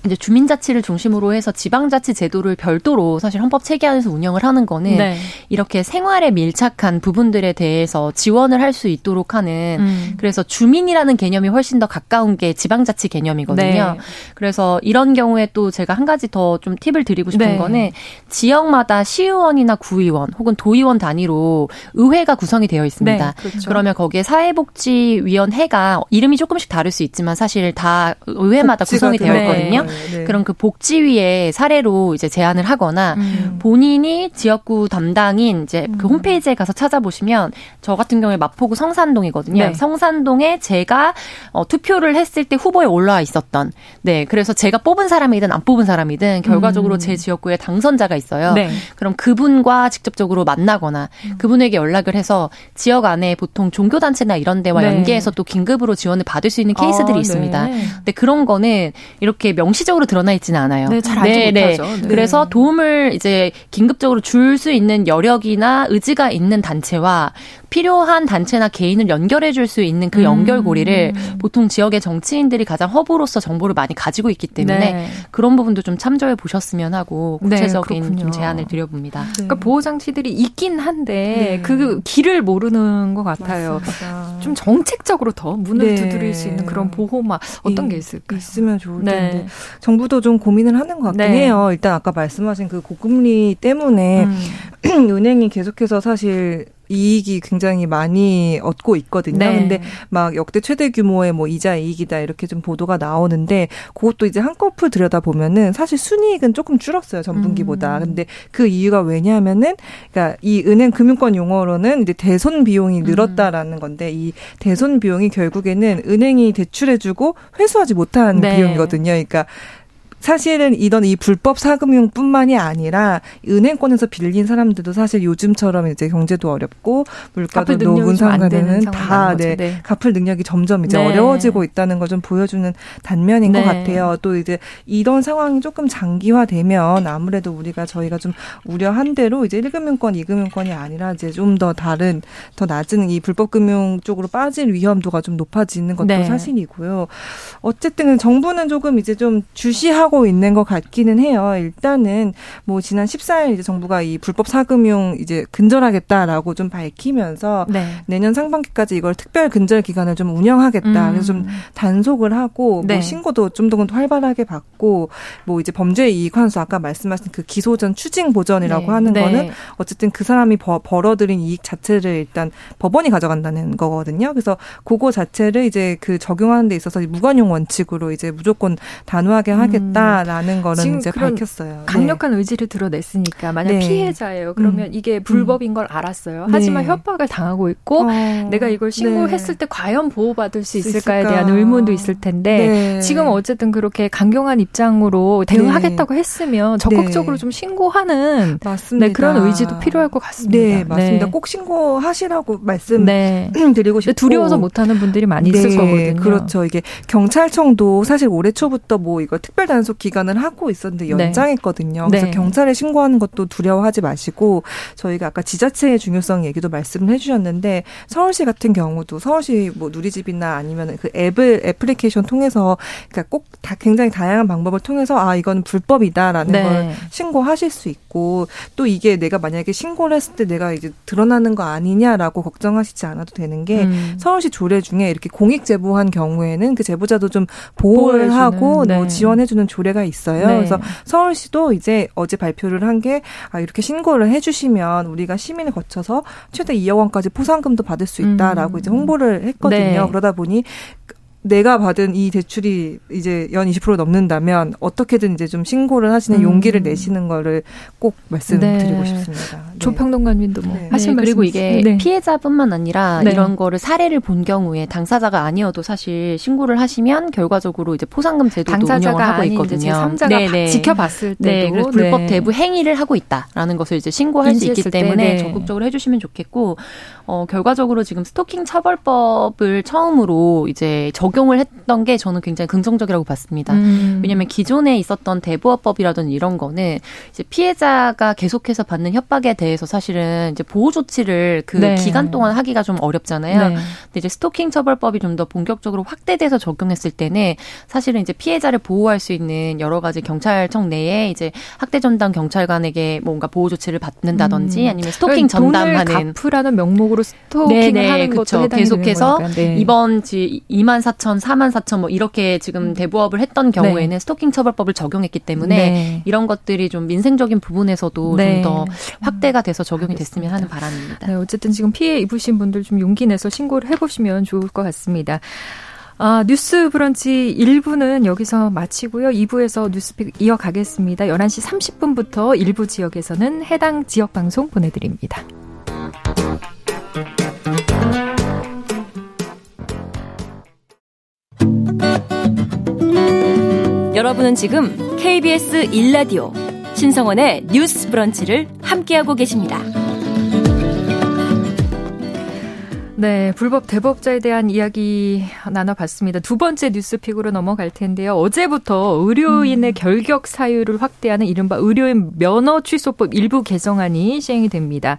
[SPEAKER 4] 이제 주민자치를 중심으로 해서 지방자치 제도를 별도로 사실 헌법 체계 안에서 운영을 하는 거는 네. 이렇게 생활에 밀착한 부분들에 대해서 지원을 할 수 있도록 하는 음. 그래서 주민이라는 개념이 훨씬 더 가까운 게 지방자치 개념이거든요. 네. 그래서 이런 경우에 또 제가 한 가지 더 좀 팁을 드리고 싶은 네. 거는 지역마다 시의원이나 구의원 혹은 도의원 단위로 의회가 구성이 되어 있습니다. 네, 그렇죠. 그러면 거기에 사회복지위원회가 이름이 조금씩 다를 수 있지만 사실 다 의회마다 구성이 되어 있거든요. 네. 그런 그 복지위의 사례로 이제 제안을 하거나 음. 본인이 지역구 담당인 이제 그 음. 홈페이지에 가서 찾아보시면 저 같은 경우에 마포구 성산동이거든요. 네. 성산동에 제가 어, 투표를 했을 때 후보에 올라와 있었던 네 그래서 제가 뽑은 사람이든 안 뽑은 사람이든 결과적으로 음. 제 지역구에 당선자가 있어요. 네. 그럼 그분과 직접적으로 만나거나 음. 그분에게 연락을 해서 지역 안에 보통 종교 단체나 이런 데와 네. 연계해서 또 긴급으로 지원을 받을 수 있는 케이스들이 아, 있습니다. 네. 근데 그런 거는 이렇게 명시 적으로 드러나 있지는 않아요.
[SPEAKER 2] 네, 잘 알지 네, 네. 못하죠.
[SPEAKER 4] 네. 그래서 도움을 이제 긴급적으로 줄 수 있는 여력이나 의지가 있는 단체와 필요한 단체나 개인을 연결해 줄 수 있는 그 연결고리를 음. 보통 지역의 정치인들이 가장 허브로서 정보를 많이 가지고 있기 때문에 네. 그런 부분도 좀 참조해 보셨으면 하고 네, 구체적인 네, 좀 제안을 드려봅니다. 네.
[SPEAKER 2] 그러니까 보호 장치들이 있긴 한데 네. 그 길을 모르는 것 같아요. 맞습니다. 좀 정책적으로 더 문을 네. 두드릴 수 있는 그런 보호막 어떤 게 있을까요?
[SPEAKER 3] 있으면 좋을 텐데 정부도 좀 고민을 하는 것 같긴 해요. 일단 아까 말씀하신 그 고금리 때문에 음. <clears throat> 은행이 계속해서 사실 이익이 굉장히 많이 얻고 있거든요. 네. 근데 막 역대 최대 규모의 뭐 이자 이익이다 이렇게 좀 보도가 나오는데 그것도 이제 한꺼풀 들여다 보면은 사실 순이익은 조금 줄었어요 전분기보다. 음. 근데 그 이유가 왜냐하면은 그러니까 이 은행 금융권 용어로는 이제 대손 비용이 늘었다라는 건데 이 대손 비용이 결국에는 은행이 대출해주고 회수하지 못한 네. 비용이거든요. 그러니까 사실은 이런 이 불법 사금융뿐만이 아니라 은행권에서 빌린 사람들도 사실 요즘처럼 이제 경제도 어렵고 물가도 높은 상황에는 다 네, 네. 갚을 능력이 점점 이제 네. 어려워지고 있다는 걸 좀 보여주는 단면인 네. 것 같아요. 또 이제 이런 상황이 조금 장기화되면 아무래도 우리가 저희가 좀 우려한 대로 이제 1금융권, 2금융권이 아니라 이제 좀 더 다른 더 낮은 이 불법 금융 쪽으로 빠질 위험도가 좀 높아지는 것도 네. 사실이고요. 어쨌든 정부는 조금 이제 좀 주시하고 하고 있는 것 같기는 해요. 일단은 뭐 지난 14일 이제 정부가 이 불법 사금융 이제 근절하겠다라고 좀 밝히면서 네. 내년 상반기까지 이걸 특별 근절 기간을 좀 운영하겠다. 음. 그래서 좀 단속을 하고 뭐 네. 뭐 신고도 좀 더 활발하게 받고 뭐 이제 범죄 이익 환수 아까 말씀하신 그 기소 전 추징 보전이라고 네. 하는 네. 거는 어쨌든 그 사람이 버, 벌어들인 이익 자체를 일단 법원이 가져간다는 거거든요. 그래서 그거 자체를 이제 그 적용하는 데 있어서 무관용 원칙으로 이제 무조건 단호하게 하겠다. 있다라는 거는 이제 밝혔어요.
[SPEAKER 2] 강력한 네. 의지를 드러냈으니까 만약 네. 피해자예요. 그러면 음. 이게 불법인 걸 알았어요. 하지만 네. 협박을 당하고 있고 어. 내가 이걸 신고했을 네. 때 과연 보호받을 수 있을까에 있을까. 대한 의문도 있을 텐데 네. 지금 어쨌든 그렇게 강경한 입장으로 대응하겠다고 했으면 적극적으로 좀 신고하는 맞습니다. 그런 의지도 필요할 것 같습니다.
[SPEAKER 3] 네, 맞습니다. 꼭 신고하시라고 말씀드리고 <clears throat> 싶고
[SPEAKER 2] 두려워서 못하는 분들이 많이 있을 거거든요.
[SPEAKER 3] 그렇죠. 이게 경찰청도 사실 올해 초부터 뭐 이거 특별 단속 단속 기간을 하고 있었는데 네. 연장했거든요. 네. 그래서 경찰에 신고하는 것도 두려워하지 마시고 저희가 아까 지자체의 중요성 얘기도 말씀을 해주셨는데 서울시 같은 경우도 서울시 뭐 누리집이나 아니면 그 앱을 애플리케이션 통해서 그러니까 꼭 다 굉장히 다양한 방법을 통해서 아 이건 불법이다라는 네. 걸 신고하실 수 있고 또 이게 내가 만약에 신고를 했을 때 내가 이제 드러나는 거 아니냐라고 걱정하시지 않아도 되는 게 음. 서울시 조례 중에 이렇게 공익 제보한 경우에는 그 제보자도 좀 보호를 하고 네. 뭐 지원해주는 조례가 있어요. 네. 그래서 서울시도 이제 어제 발표를 한 게 아, 이렇게 신고를 해주시면 우리가 시민을 거쳐서 최대 2억 원까지 포상금도 받을 수 있다라고 음. 이제 홍보를 했거든요. 네. 그러다 보니 내가 받은 이 대출이 이제 연 20% 넘는다면 어떻게든 이제 좀 신고를 하시는 음. 용기를 내시는 거를 꼭 말씀드리고 네. 싶습니다.
[SPEAKER 2] 네. 조평동관님도 뭐 네.
[SPEAKER 4] 하실 네, 그리고 이게 네. 피해자뿐만 아니라 네. 이런 거를 사례를 본 경우에 당사자가 아니어도 사실 신고를 하시면 결과적으로 이제 포상금 제도도 운영을 하고 있거든요.
[SPEAKER 2] 제3자가 지켜봤을 때도
[SPEAKER 4] 네, 불법 대부 행위를 하고 있다라는 것을 이제 신고할 수 있기 때문에 적극적으로 해주시면 좋겠고 어, 결과적으로 지금 스토킹 처벌법을 처음으로 이제 적 용을 했던 게 저는 굉장히 긍정적이라고 봤습니다. 음. 왜냐하면 기존에 있었던 대부업법이라든 이런 거는 이제 피해자가 계속해서 받는 협박에 대해서 사실은 이제 보호 조치를 그 네. 기간 동안 하기가 좀 어렵잖아요. 네. 근데 이제 스토킹 처벌법이 좀 더 본격적으로 확대돼서 적용했을 때는 사실은 이제 피해자를 보호할 수 있는 여러 가지 경찰청 내에 이제 학대 전담 경찰관에게 뭔가 보호 조치를 받는다든지 음. 아니면 스토킹 전담하는
[SPEAKER 2] 돈을 갚으라는 명목으로 스토킹을 네네, 하는 것도 해당이
[SPEAKER 4] 계속해서 네. 이번 지 2만 4천, 4만 4천 뭐 이렇게 지금 음. 대부업을 했던 경우에는 네. 스토킹 처벌법을 적용했기 때문에 네. 이런 것들이 좀 민생적인 부분에서도 네. 좀더 확대가 돼서 적용이. 됐으면 하는 바람입니다.
[SPEAKER 2] 네, 어쨌든 지금 피해 입으신 분들 좀 용기 내서 신고를 해보시면 좋을 것 같습니다. 아, 뉴스 브런치 1부는 여기서 마치고요. 2부에서 뉴스픽 이어가겠습니다. 11시 30분부터 일부 지역에서는 해당 지역 방송 보내드립니다.
[SPEAKER 1] 여러분은 지금 KBS 1라디오 신성원의 뉴스 브런치를 함께하고 계십니다.
[SPEAKER 2] 네, 불법 대법자에 대한 이야기 나눠봤습니다. 두 번째 뉴스픽으로 넘어갈 텐데요. 어제부터 의료인의 음. 결격 사유를 확대하는 이른바 의료인 면허 취소법 일부 개정안이 시행이 됩니다.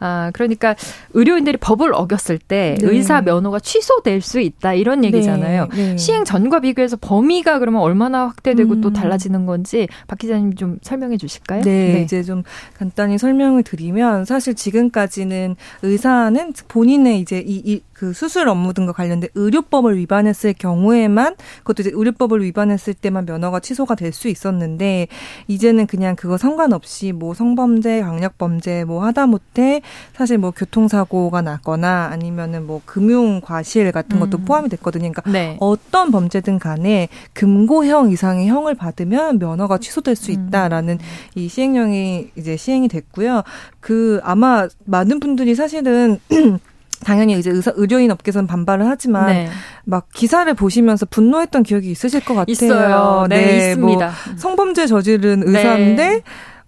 [SPEAKER 2] 아, 그러니까 의료인들이 법을 어겼을 때 네. 의사 면허가 취소될 수 있다 이런 네. 얘기잖아요. 네. 네. 시행 전과 비교해서 범위가 그러면 얼마나 확대되고 음. 또 달라지는 건지 박 기자님 좀 설명해 주실까요?
[SPEAKER 3] 네, 네, 이제 좀 간단히 설명을 드리면 사실 지금까지는 의사는 본인의 이제 이, 이 그 수술 업무 등과 관련된 의료법을 위반했을 경우에만 그것도 이제 의료법을 위반했을 때만 면허가 취소가 될 수 있었는데 이제는 그냥 그거 상관없이 뭐 성범죄, 강력범죄 뭐 하다못해 사실 뭐 교통사고가 났거나 아니면은 뭐 금융 과실 같은 것도 음. 포함이 됐거든요. 그러니까 네. 어떤 범죄든 간에 금고형 이상의 형을 받으면 면허가 취소될 수 음. 있다라는 음. 이 시행령이 이제 시행이 됐고요. 그 아마 많은 분들이 사실은 <clears throat> 당연히 이제 의사 의료인 업계에서는 반발을 하지만 네. 막 기사를 보시면서 분노했던 기억이 있으실 것 같아요.
[SPEAKER 2] 있어요. 네, 네뭐 있습니다.
[SPEAKER 3] 뭐 성범죄 저지른 의사인데 네.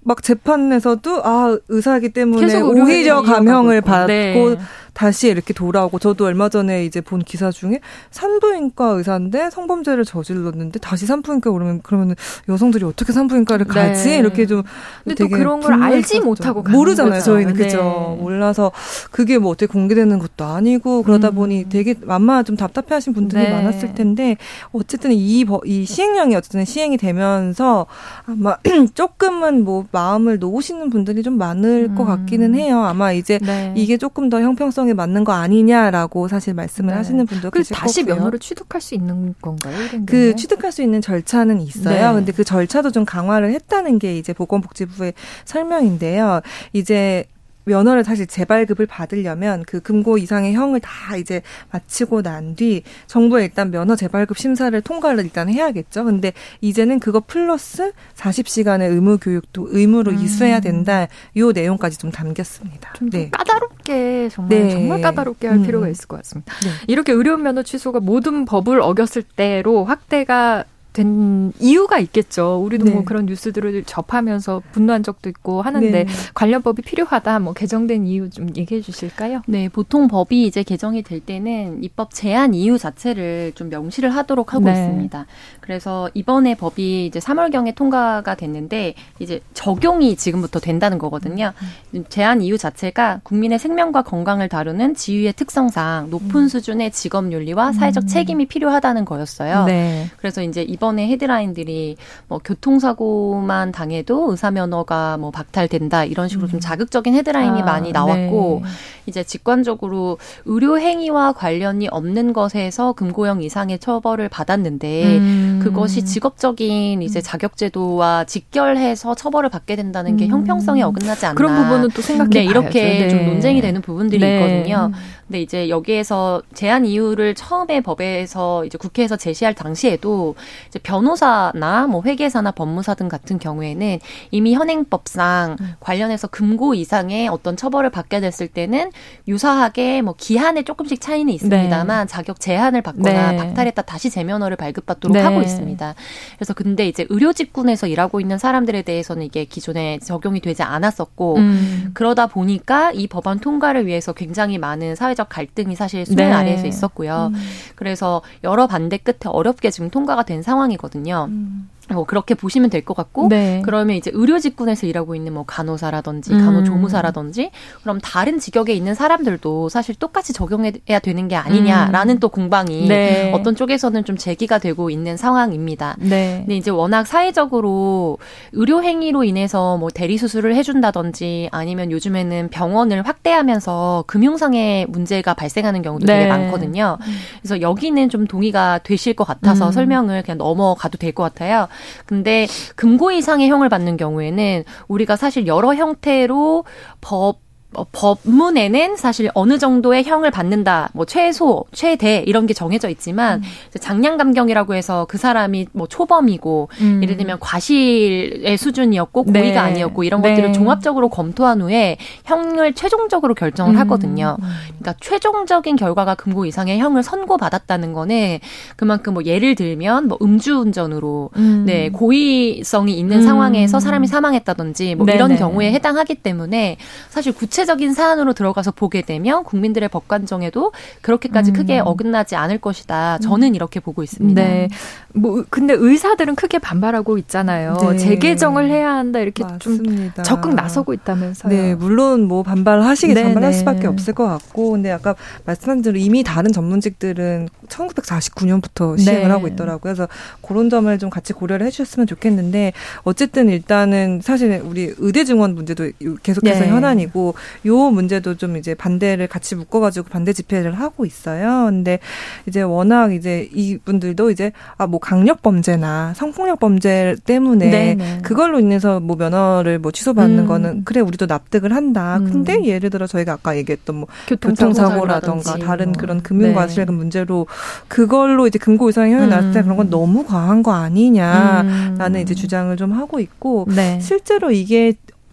[SPEAKER 3] 막 재판에서도 아 의사이기 때문에 오히려 감형을 받고 네. 다시 이렇게 돌아오고 저도 얼마 전에 이제 본 기사 중에 산부인과 의사인데 성범죄를 저질렀는데 다시 산부인과 오르면 그러면 여성들이 어떻게 산부인과를 네. 가지 네. 이렇게 좀
[SPEAKER 2] 근데 또 그런 걸 알지 못하고
[SPEAKER 3] 모르잖아요 거죠. 저희는 네. 그죠 몰라서 그게 뭐 어떻게 공개되는 것도 아니고 그러다 음. 보니 되게 만마 좀 답답해하신 분들이 네. 많았을 텐데 어쨌든 이, 이 시행령이 어쨌든 시행이 되면서 아마 <clears throat> 조금은 뭐 마음을 놓으시는 분들이 좀 많을 음. 것 같기는 해요 아마 이제 네. 이게 조금 더 형평성 정체성에 맞는 거 아니냐라고 사실 말씀을 네. 하시는 분도 계실
[SPEAKER 2] 다시 거고요. 면허를 취득할 수 있는 건가요?
[SPEAKER 3] 그 취득할 수 있는 절차는 있어요. 네. 근데 그 절차도 좀 강화를 했다는 게 이제 보건복지부의 설명인데요. 이제 면허를 사실 재발급을 받으려면 그 금고 이상의 형을 다 이제 마치고 난 뒤 정부에 일단 면허 재발급 심사를 통과를 일단 해야겠죠. 근데 이제는 그거 플러스 40시간의 의무 교육도 의무로 음. 이수해야 된다. 요 내용까지 좀 담겼습니다.
[SPEAKER 2] 좀 네. 까다롭게 정말 네. 정말 까다롭게 할 음. 필요가 있을 것 같습니다. 네. 이렇게 의료 면허 취소가 모든 법을 어겼을 때로 확대가 된 이유가 있겠죠. 우리도 뭐 네. 뭐 그런 뉴스들을 접하면서 분노한 적도 있고 하는데 네. 관련 법이 필요하다. 뭐 개정된 이유 좀 얘기해 주실까요?
[SPEAKER 4] 네, 보통 법이 이제 개정이 될 때는 입법 제한 이유 자체를 좀 명시를 하도록 하고 네. 있습니다. 그래서 이번에 법이 이제 3월경에 통과가 됐는데 이제 적용이 지금부터 된다는 거거든요. 음. 제한 이유 자체가 국민의 생명과 건강을 다루는 지위의 특성상 높은 음. 수준의 직업 윤리와 사회적 음. 책임이 필요하다는 거였어요. 네. 그래서 이제 이 번에 헤드라인들이 뭐 교통사고만 당해도 의사 면허가 뭐 박탈된다 이런 식으로 좀 음. 자극적인 헤드라인이 아, 많이 나왔고 네. 이제 직관적으로 의료 행위와 관련이 없는 것에서 금고형 이상의 처벌을 받았는데 음. 그것이 직업적인 이제 자격제도와 직결해서 처벌을 받게 된다는 게 음. 형평성에 어긋나지 않나
[SPEAKER 2] 그런 부분은 또 생각해
[SPEAKER 4] 네, 이렇게 네. 좀 논쟁이 되는 부분들이 네. 있거든요. 근데 이제 여기에서 제한 이유를 처음에 법에서 이제 국회에서 제시할 당시에도 이제 변호사나 뭐 회계사나 법무사 등 같은 경우에는 이미 현행법상 음. 관련해서 금고 이상의 어떤 처벌을 받게 됐을 때는 유사하게 뭐 기한에 조금씩 차이는 있습니다만 네. 자격 제한을 받거나 네. 박탈했다 다시 재면허를 발급받도록 네. 하고 있습니다. 그래서 근데 이제 의료 직군에서 일하고 있는 사람들에 대해서는 이게 기존에 적용이 되지 않았었고 음. 그러다 보니까 이 법안 통과를 위해서 굉장히 많은 사회적 갈등이 사실 수면 네. 아래에서 있었고요. 음. 그래서 여러 반대 끝에 어렵게 지금 통과가 된 상황이거든요. 음. 뭐 그렇게 보시면 될 것 같고 네. 그러면 이제 의료 직군에서 일하고 있는 뭐 간호사라든지 간호조무사라든지 음. 그럼 다른 직역에 있는 사람들도 사실 똑같이 적용해야 되는 게 아니냐라는 음. 또 공방이 네. 어떤 쪽에서는 좀 제기가 되고 있는 상황입니다. 네. 근데 이제 워낙 사회적으로 의료 행위로 인해서 뭐 대리 수술을 해준다든지 아니면 요즘에는 병원을 확대하면서 금융상의 문제가 발생하는 경우도 되게 네. 많거든요. 그래서 여기는 좀 동의가 되실 것 같아서 음. 설명을 그냥 넘어가도 될 것 같아요. 근데 금고 이상의 형을 받는 경우에는 우리가 사실 여러 형태로 법 뭐 법문에는 사실 어느 정도의 형을 받는다, 뭐 최소, 최대 이런 게 정해져 있지만 음. 장량 감경이라고 해서 그 사람이 뭐 초범이고 음. 예를 들면 과실의 수준이었고 고의가 네. 아니었고 이런 것들을 네. 종합적으로 검토한 후에 형을 최종적으로 결정을 음. 하거든요. 그러니까 최종적인 결과가 금고 이상의 형을 선고받았다는 거는 그만큼 뭐 예를 들면 뭐 음주운전으로 음. 네 고의성이 있는 음. 상황에서 사람이 사망했다든지 뭐 네네. 이런 경우에 해당하기 때문에 사실 구체 적인 사안으로 들어가서 보게 되면 국민들의 법관정에도 그렇게까지 음. 크게 어긋나지 않을 것이다. 저는 음. 이렇게 보고 있습니다. 네.
[SPEAKER 2] 뭐 근데 의사들은 크게 반발하고 있잖아요. 네. 재개정을 해야 한다 이렇게 맞습니다. 좀 적극 나서고 있다면서요.
[SPEAKER 3] 네, 물론 뭐 반발하시기 네, 반발할 네. 수밖에 없을 것 같고, 근데 아까 말씀한 대로 이미 다른 전문직들은 1949년부터 시행을 네. 하고 있더라고요. 그래서 그런 점을 좀 같이 고려를 해 주셨으면 좋겠는데 어쨌든 일단은 사실 우리 의대 증원 문제도 계속해서 네. 현안이고 요 문제도 좀 이제 반대를 같이 묶어가지고 반대 집회를 하고 있어요. 근데 이제 워낙 이제 이분들도 이제 아 뭐 강력 범죄나 성폭력 범죄 때문에 네네. 네. 그걸로 인해서 뭐 면허를 뭐 취소받는 음. 거는 그래 우리도 납득을 한다. 음. 근데 예를 들어 저희가 아까 얘기했던 뭐 교통사고라던가 다른 뭐. 그런 금융과실금 네. 문제로 그걸로 이제 금고 이상의 형이 음. 났을 때 그런 건 너무 과한 거 아니냐라는 음. 이제 주장을 좀 하고 있고 네. 실제로 이게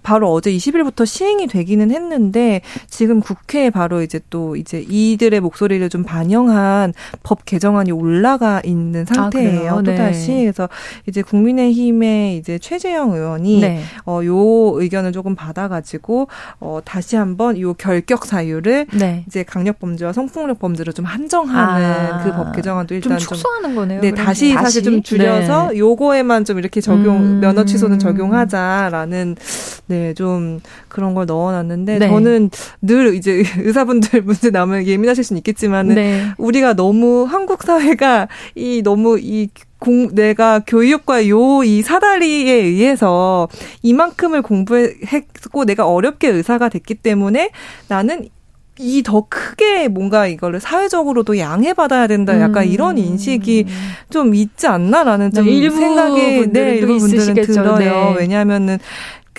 [SPEAKER 3] 바로 어제 20일부터 시행이 되기는 했는데 지금 국회에 바로 이제 또 이제 이들의 목소리를 좀 반영한 법 개정안이 올라가 있는 아, 상태예요. 아, 또 다시 네. 그래서 이제 국민의힘의 이제 최재형 의원이 네. 어 요 의견을 조금 받아가지고 어 다시 한번 요 결격 사유를 네. 이제 강력 범죄와 성폭력 범죄로 좀 한정하는 아, 그법 개정안도 일단
[SPEAKER 2] 좀 축소하는 거네요.
[SPEAKER 3] 네 다시, 다시 사실 좀 줄여서 네. 요거에만 좀 이렇게 적용 음. 면허 취소는 적용하자라는 네, 좀 그런 걸 넣어놨는데 네. 저는 늘 이제 <laughs> 의사분들 문제 나오면 예민하실 수는 있겠지만은 네. 우리가 너무 한국 사회가 이 너무 이 공, 내가 교육과 요, 이 사다리에 의해서 이만큼을 공부했고 내가 어렵게 의사가 됐기 때문에 나는 이더 크게 뭔가 이거를 사회적으로도 양해받아야 된다. 약간 음. 이런 인식이 좀 있지 않나라는 좀 네, 생각이 네, 일부 분들은 들어요. 네. 왜냐하면은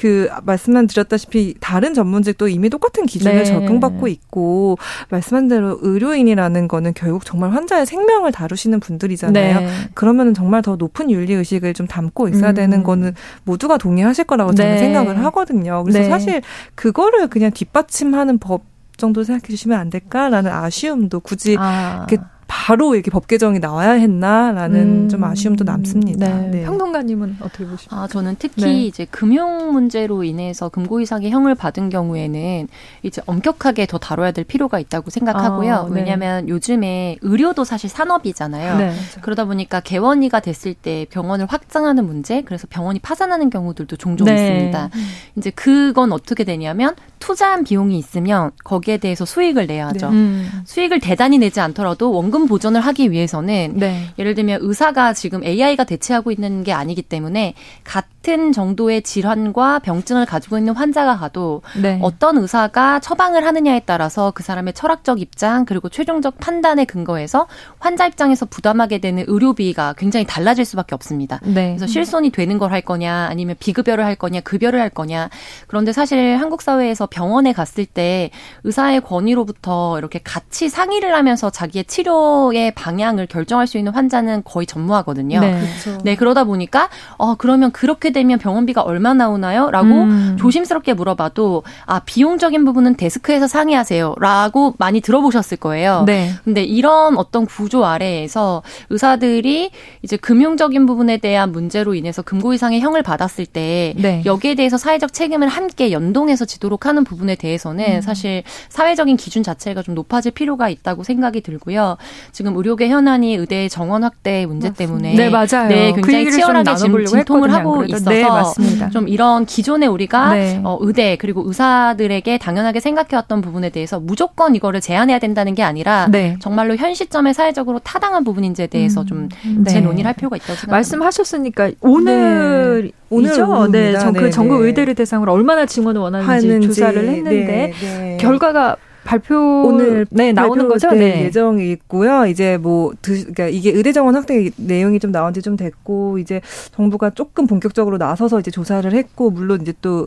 [SPEAKER 3] 그 말씀만 드렸다시피 다른 전문직도 이미 똑같은 기준을 네. 적용받고 있고 말씀한 대로 의료인이라는 거는 결국 정말 환자의 생명을 다루시는 분들이잖아요. 네. 그러면은 정말 더 높은 윤리 의식을 좀 담고 있어야 음. 되는 거는 모두가 동의하실 거라고 저는 네. 생각을 하거든요. 그래서 네. 사실 그거를 그냥 뒷받침하는 법 정도 생각해 주시면 안 될까라는 아쉬움도 굳이 아. 바로 이렇게 법 개정이 나와야 했나라는 음. 좀 아쉬움도 남습니다. 네.
[SPEAKER 2] 네. 평론가님은 어떻게 보십니까?
[SPEAKER 4] 아 저는 특히 네. 이제 금융 문제로 인해서 금고 이상의 형을 받은 경우에는 이제 엄격하게 더 다뤄야 될 필요가 있다고 생각하고요. 아, 네. 왜냐하면 요즘에 의료도 사실 산업이잖아요. 네. 그러다 보니까 개원이가 됐을 때 병원을 확장하는 문제, 그래서 병원이 파산하는 경우들도 종종 네. 있습니다. 이제 그건 어떻게 되냐면 투자한 비용이 있으면 거기에 대해서 수익을 내야죠. 음. 수익을 대단히 내지 않더라도 원금 원금 보전을 하기 위해서는 네. 예를 들면 의사가 지금 AI가 대체하고 있는 게 아니기 때문에 같은 정도의 질환과 병증을 가지고 있는 환자가 가도 네. 어떤 의사가 처방을 하느냐에 따라서 그 사람의 철학적 입장 그리고 최종적 판단에 근거해서 환자 입장에서 부담하게 되는 의료비가 굉장히 달라질 수밖에 없습니다. 네. 그래서 실손이 되는 걸 할 거냐 아니면 비급여를 할 거냐 급여를 할 거냐 그런데 사실 한국 사회에서 병원에 갔을 때 의사의 권위로부터 이렇게 같이 상의를 하면서 자기의 치료 치료의 방향을 결정할 수 있는 환자는 거의 전무하거든요. 네, 그렇죠. 네 그러다 보니까 어 그러면 그렇게 되면 병원비가 얼마 나오나요?라고 음. 조심스럽게 물어봐도 아 비용적인 부분은 데스크에서 상의하세요라고 많이 들어보셨을 거예요. 네. 근데 이런 어떤 구조 아래에서 의사들이 이제 금융적인 부분에 대한 문제로 인해서 금고 이상의 형을 받았을 때 네. 여기에 대해서 사회적 책임을 함께 연동해서 지도록 하는 부분에 대해서는 음. 사실 사회적인 기준 자체가 좀 높아질 필요가 있다고 생각이 들고요. 지금 의료계 현안이 의대 정원 확대 문제 맞습니다. 때문에
[SPEAKER 2] 네 맞아요.
[SPEAKER 4] 네, 굉장히 그 치열하게 지금 진통을 하고 그래도. 있어서 네, 맞습니다. 좀 이런 기존에 우리가 네. 어, 의대 그리고 의사들에게 당연하게 생각해왔던 부분에 대해서 무조건 이거를 제한해야 된다는 게 아니라 네. 정말로 현 시점에 사회적으로 타당한 부분인지에 대해서 음. 좀 네. 재논의를 할 필요가 있다고 생각합니다.
[SPEAKER 2] 말씀하셨으니까 오늘 네. 오늘이죠. 네, 전, 그 전국 의대를 대상으로 얼마나 증원을 원하는지 조사를 했는데 결과가 발표 오늘 네 나오는 거죠? 네.
[SPEAKER 3] 예정이 있고요. 이제 뭐 그러니까 이게 의대 정원 확대 내용이 좀 나온 지 좀 됐고 이제 정부가 조금 본격적으로 나서서 이제 조사를 했고 물론 이제 또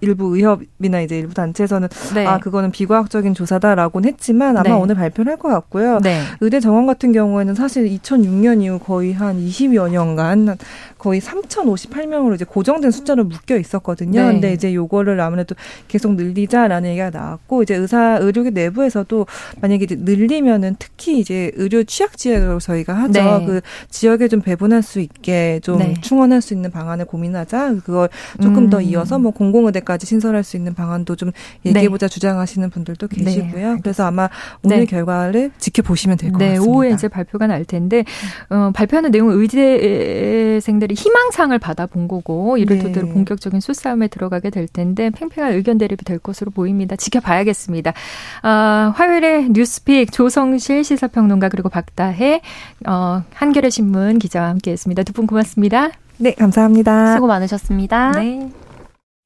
[SPEAKER 3] 일부 의협이나 이제 일부 단체에서는 네. 아 그거는 비과학적인 조사다라고는 했지만 아마 네. 오늘 발표를 할 것 같고요. 네. 의대 정원 같은 경우에는 사실 2006년 이후 거의 한 20여 년간 거의 3,058명으로 이제 고정된 숫자로 묶여 있었거든요. 네. 근데 이제 요거를 아무래도 계속 늘리자라는 얘기가 나왔고 이제 의사 의료계 내부에서도 만약에 이제 늘리면은 특히 이제 의료 취약 지역으로 저희가 하죠. 네. 그 지역에 좀 배분할 수 있게 좀 네. 충원할 수 있는 방안을 고민하자. 그걸 조금 음. 더 이어서 뭐 공공의대까지 신설할 수 있는 방안도 좀 얘기해보자 네. 주장하시는 분들도 네. 계시고요. 그래서 아마 오늘 네. 결과를 지켜보시면 될것 네, 같습니다.
[SPEAKER 2] 오후에 이제 발표가 날 텐데 어, 발표하는 내용은 의대생들이 희망상을 받아본 거고 이를 네. 토대로 본격적인 수싸움에 들어가게 될 텐데 팽팽한 의견 대립이 될 것으로 보입니다. 지켜봐야겠습니다. 아, 화요일에 뉴스픽 조성실 시사평론가 그리고 박다혜 어, 한겨레 신문 기자와 함께했습니다. 두 분 고맙습니다.
[SPEAKER 3] 네, 감사합니다.
[SPEAKER 4] 수고 많으셨습니다.
[SPEAKER 2] 네.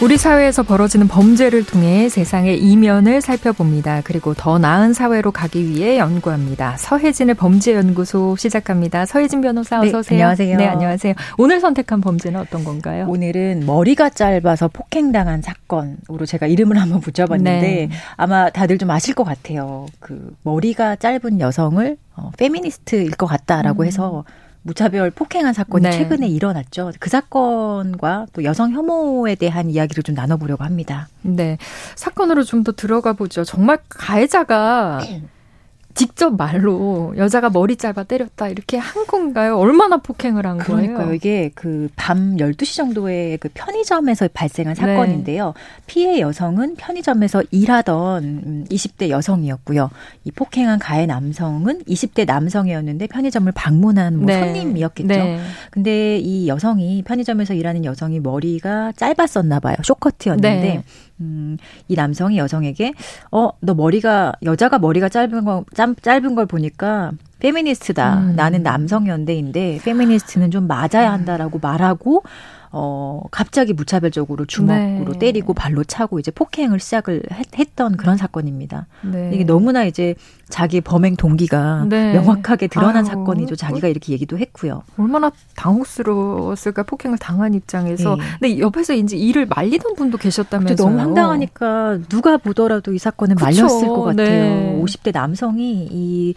[SPEAKER 2] 우리 사회에서 벌어지는 범죄를 통해 세상의 이면을 살펴봅니다. 그리고 더 나은 사회로 가기 위해 연구합니다. 서혜진의 범죄연구소 시작합니다. 서혜진 변호사 어서 네, 오세요.
[SPEAKER 5] 안녕하세요.
[SPEAKER 2] 네, 안녕하세요. 오늘 선택한 범죄는 어떤 건가요?
[SPEAKER 5] 오늘은 머리가 짧아서 폭행당한 사건으로 제가 이름을 한번 붙여봤는데 네. 아마 다들 좀 아실 것 같아요. 그 머리가 짧은 여성을 어, 페미니스트일 것 같다라고 음. 해서 무차별 폭행한 사건이 네. 최근에 일어났죠. 그 사건과 또 여성 혐오에 대한 이야기를 좀 나눠보려고 합니다.
[SPEAKER 2] 네. 사건으로 좀 더 들어가 보죠. 정말 가해자가 <clears throat> 직접 말로 여자가 머리 짧아 때렸다 이렇게 한 건가요? 얼마나 폭행을 한
[SPEAKER 5] 그러니까요.
[SPEAKER 2] 거예요?
[SPEAKER 5] 이게 그 밤 12시 정도에 그 편의점에서 발생한 네. 사건인데요. 네. 피해 여성은 편의점에서 일하던 20대 음, 여성이었고요. 이 폭행한 가해 남성은 20대 남성이었는데 편의점을 방문한 뭐 네. 손님이었겠죠. 네. 근데 이 여성이 편의점에서 일하는 여성이 머리가 짧았었나 봐요. 쇼커트였는데 네. 음, 이 남성이 여성에게 어, 너 머리가 여자가 머리가 짧은 거 짧은 걸 보니까 페미니스트다. 음. 나는 남성 연대인데 페미니스트는 좀 맞아야 한다라고 말하고 어, 갑자기 무차별적으로 주먹으로 네. 때리고 발로 차고 이제 폭행을 시작을 했, 던 그런 사건입니다. 네. 이게 너무나 이제 자기 범행 동기가 네. 명확하게 드러난 아유. 사건이죠. 자기가 이렇게 얘기도 했고요.
[SPEAKER 2] 얼마나 당혹스러웠을까 폭행을 당한 입장에서. 네. 근데 옆에서 이제 이를 말리던 분도 계셨다면서요.
[SPEAKER 5] 너무 황당하니까 누가 보더라도 이 사건은 그쵸. 말렸을 것 같아요. 네. 50대 남성이 이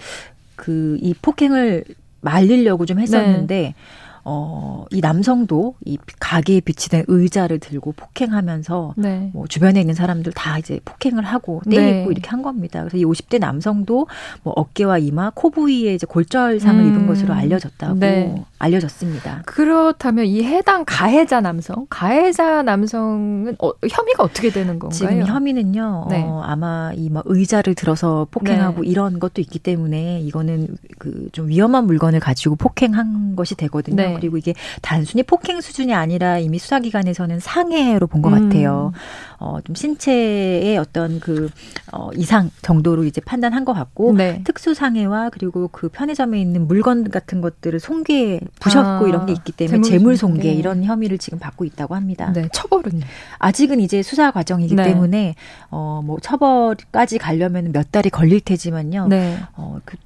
[SPEAKER 5] 그, 이 폭행을 말리려고 좀 했었는데, 네. 어, 이 남성도 이 가게에 비치된 의자를 들고 폭행하면서 네. 뭐 주변에 있는 사람들 다 이제 폭행을 하고 때리고 네. 이렇게 한 겁니다. 그래서 이 50대 남성도 뭐 어깨와 이마, 코 부위에 이제 골절상을 음. 입은 것으로 알려졌다고 네. 알려졌습니다.
[SPEAKER 2] 그렇다면 이 해당 가해자 남성, 가해자 남성은 어, 혐의가 어떻게 되는 건가요?
[SPEAKER 5] 지금 혐의는요. 네. 어, 아마 이뭐 의자를 들어서 폭행하고 네. 이런 것도 있기 때문에 이거는 그 좀 위험한 물건을 가지고 폭행한 것이 되거든요. 네. 그리고 이게 단순히 폭행 수준이 아니라 이미 수사기관에서는 상해로 본것 음. 같아요. 어, 좀 신체의 어떤 그, 어, 이상 정도로 이제 판단한 것 같고, 네. 특수상해와 그리고 그 편의점에 있는 물건 같은 것들을 손괴, 부셨고 아, 이런 게 있기 때문에 재물 손괴 이런 혐의를 지금 받고 있다고 합니다.
[SPEAKER 2] 네, 처벌은?
[SPEAKER 5] 아직은 이제 수사 과정이기 네. 때문에, 어, 뭐 처벌까지 가려면 몇 달이 걸릴 테지만요. 네. 어, 그,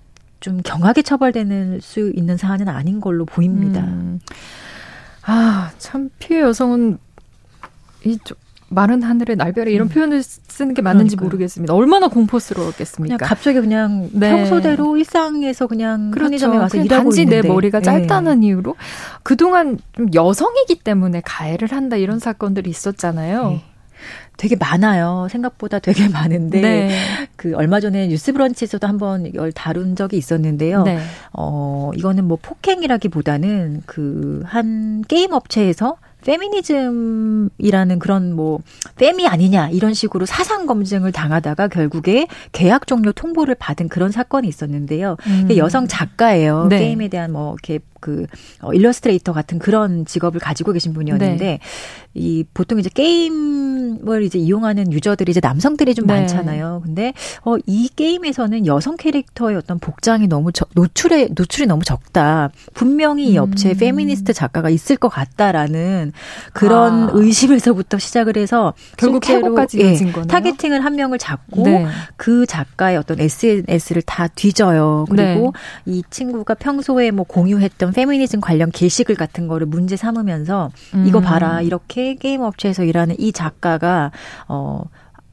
[SPEAKER 5] 좀 경하게 처벌되는 수 있는 사안은 아닌 걸로 보입니다. 음.
[SPEAKER 2] 아, 참 피해 여성은 이쪽 마른 하늘의 날벼락 이런 음. 표현을 쓰는 게 맞는지 그러니까요. 모르겠습니다. 얼마나 공포스러웠겠습니까?
[SPEAKER 5] 그냥 갑자기 그냥 네. 평소대로 일상에서 그냥 그렇죠. 편의점에 와서 일하고
[SPEAKER 2] 단지
[SPEAKER 5] 있는데.
[SPEAKER 2] 내 머리가 네. 짧다는 네. 이유로 그동안 좀 여성이기 때문에 가해를 한다 이런 사건들이 있었잖아요. 네.
[SPEAKER 5] 되게 많아요. 생각보다 되게 <laughs> 많은데 네. 그 얼마 전에 뉴스브런치에서도 한번 이걸 다룬 적이 있었는데요. 네. 어 이거는 뭐 폭행이라기보다는 그 한 게임 업체에서 페미니즘이라는 그런 뭐 페미 아니냐 이런 식으로 사상 검증을 당하다가 결국에 계약 종료 통보를 받은 그런 사건이 있었는데요. 음. 여성 작가예요. 네. 게임에 대한 뭐 이렇게 그 어, 일러스트레이터 같은 그런 직업을 가지고 계신 분이었는데 네. 이 보통 이제 게임을 이제 이용하는 유저들이 이제 남성들이 좀 네. 많잖아요. 근데 어 이 게임에서는 여성 캐릭터의 어떤 복장이 너무 저, 노출에 노출이 너무 적다. 분명히 이 업체에 음. 페미니스트 작가가 있을 것 같다라는 그런 아. 의심에서부터 시작을 해서
[SPEAKER 2] 결국 해고까지 예.
[SPEAKER 5] targeting을 한 명을 잡고 네. 그 작가의 어떤 SNS를 다 뒤져요. 그리고 네. 이 친구가 평소에 뭐 공유했던 페미니즘 관련 게시글 같은 거를 문제 삼으면서 음. 이거 봐라 이렇게 게임 업체에서 일하는 이 작가가 어.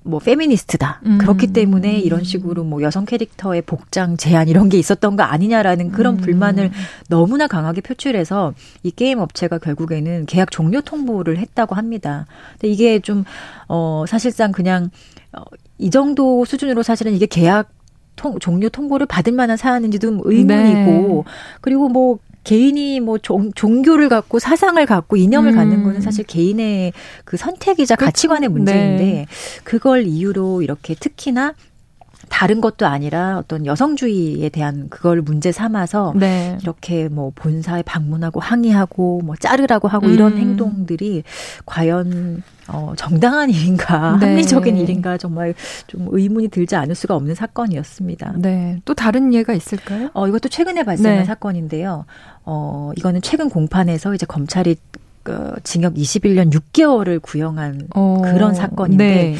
[SPEAKER 5] 뭐 페미니스트다. 음. 그렇기 때문에 이런 식으로 뭐 여성 캐릭터의 복장 제한 이런 게 있었던 거 아니냐라는 그런 음. 불만을 너무나 강하게 표출해서 이 게임 업체가 결국에는 계약 종료 통보를 했다고 합니다. 근데 이게 좀 어 사실상 그냥 어이 정도 수준으로 사실은 이게 계약 통, 종료 통보를 받을 만한 사안인지도 의문이고 네. 그리고 뭐 개인이 뭐 종, 종교를 갖고 사상을 갖고 이념을 음. 갖는 거는 사실 개인의 그 선택이자 그렇죠. 가치관의 문제인데 네. 그걸 이유로 이렇게 특히나 다른 것도 아니라 어떤 여성주의에 대한 그걸 문제 삼아서 네. 이렇게 뭐 본사에 방문하고 항의하고 뭐 자르라고 하고 음. 이런 행동들이 과연 어, 정당한 <laughs> 일인가, 네. 합리적인 일인가 정말 좀 의문이 들지 않을 수가 없는 사건이었습니다.
[SPEAKER 2] 네. 또 다른 예가 있을까요?
[SPEAKER 5] 어, 이것도 최근에 발생한 네. 사건인데요. 어, 이거는 최근 공판에서 이제 검찰이 그 징역 21년 6개월을 구형한 어, 그런 사건인데 네.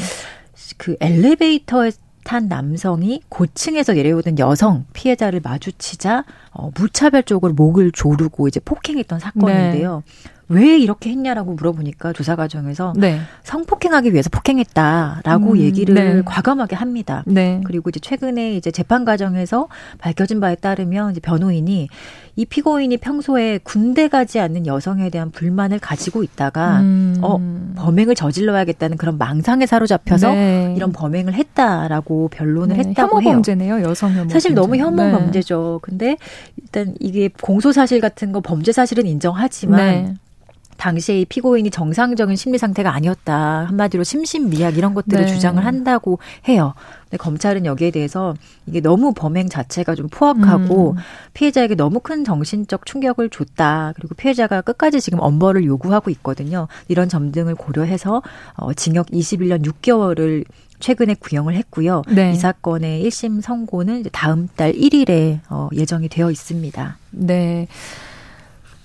[SPEAKER 5] 그 엘리베이터에 탄 남성이 고층에서 내려오던 여성 피해자를 마주치자 어, 무차별적으로 목을 조르고 이제 폭행했던 사건인데요. 네. 왜 이렇게 했냐라고 물어보니까 조사 과정에서 네. 성폭행하기 위해서 폭행했다라고 음, 얘기를 네. 과감하게 합니다. 네. 그리고 이제 최근에 이제 재판 과정에서 밝혀진 바에 따르면 이제 변호인이 이 피고인이 평소에 군대 가지 않는 여성에 대한 불만을 가지고 있다가 음. 어 범행을 저질러야겠다는 그런 망상에 사로잡혀서 네. 이런 범행을 했다라고 변론을 네. 했다고
[SPEAKER 2] 혐오 해요. 범죄네요, 여성 혐오.
[SPEAKER 5] 사실 범죄. 너무 혐오 네. 범죄죠. 근데 일단 이게 공소 사실 같은 거 범죄 사실은 인정하지만 네. 당시에 이 피고인이 정상적인 심리 상태가 아니었다. 한마디로 심신미약 이런 것들을 네. 주장을 한다고 해요. 검찰은 여기에 대해서 이게 너무 범행 자체가 좀 포악하고 음. 피해자에게 너무 큰 정신적 충격을 줬다. 그리고 피해자가 끝까지 지금 엄벌을 요구하고 있거든요. 이런 점 등을 고려해서 어 징역 21년 6개월을 최근에 구형을 했고요. 네. 이 사건의 1심 선고는 다음 달 1일에 어 예정이 되어 있습니다.
[SPEAKER 2] 네.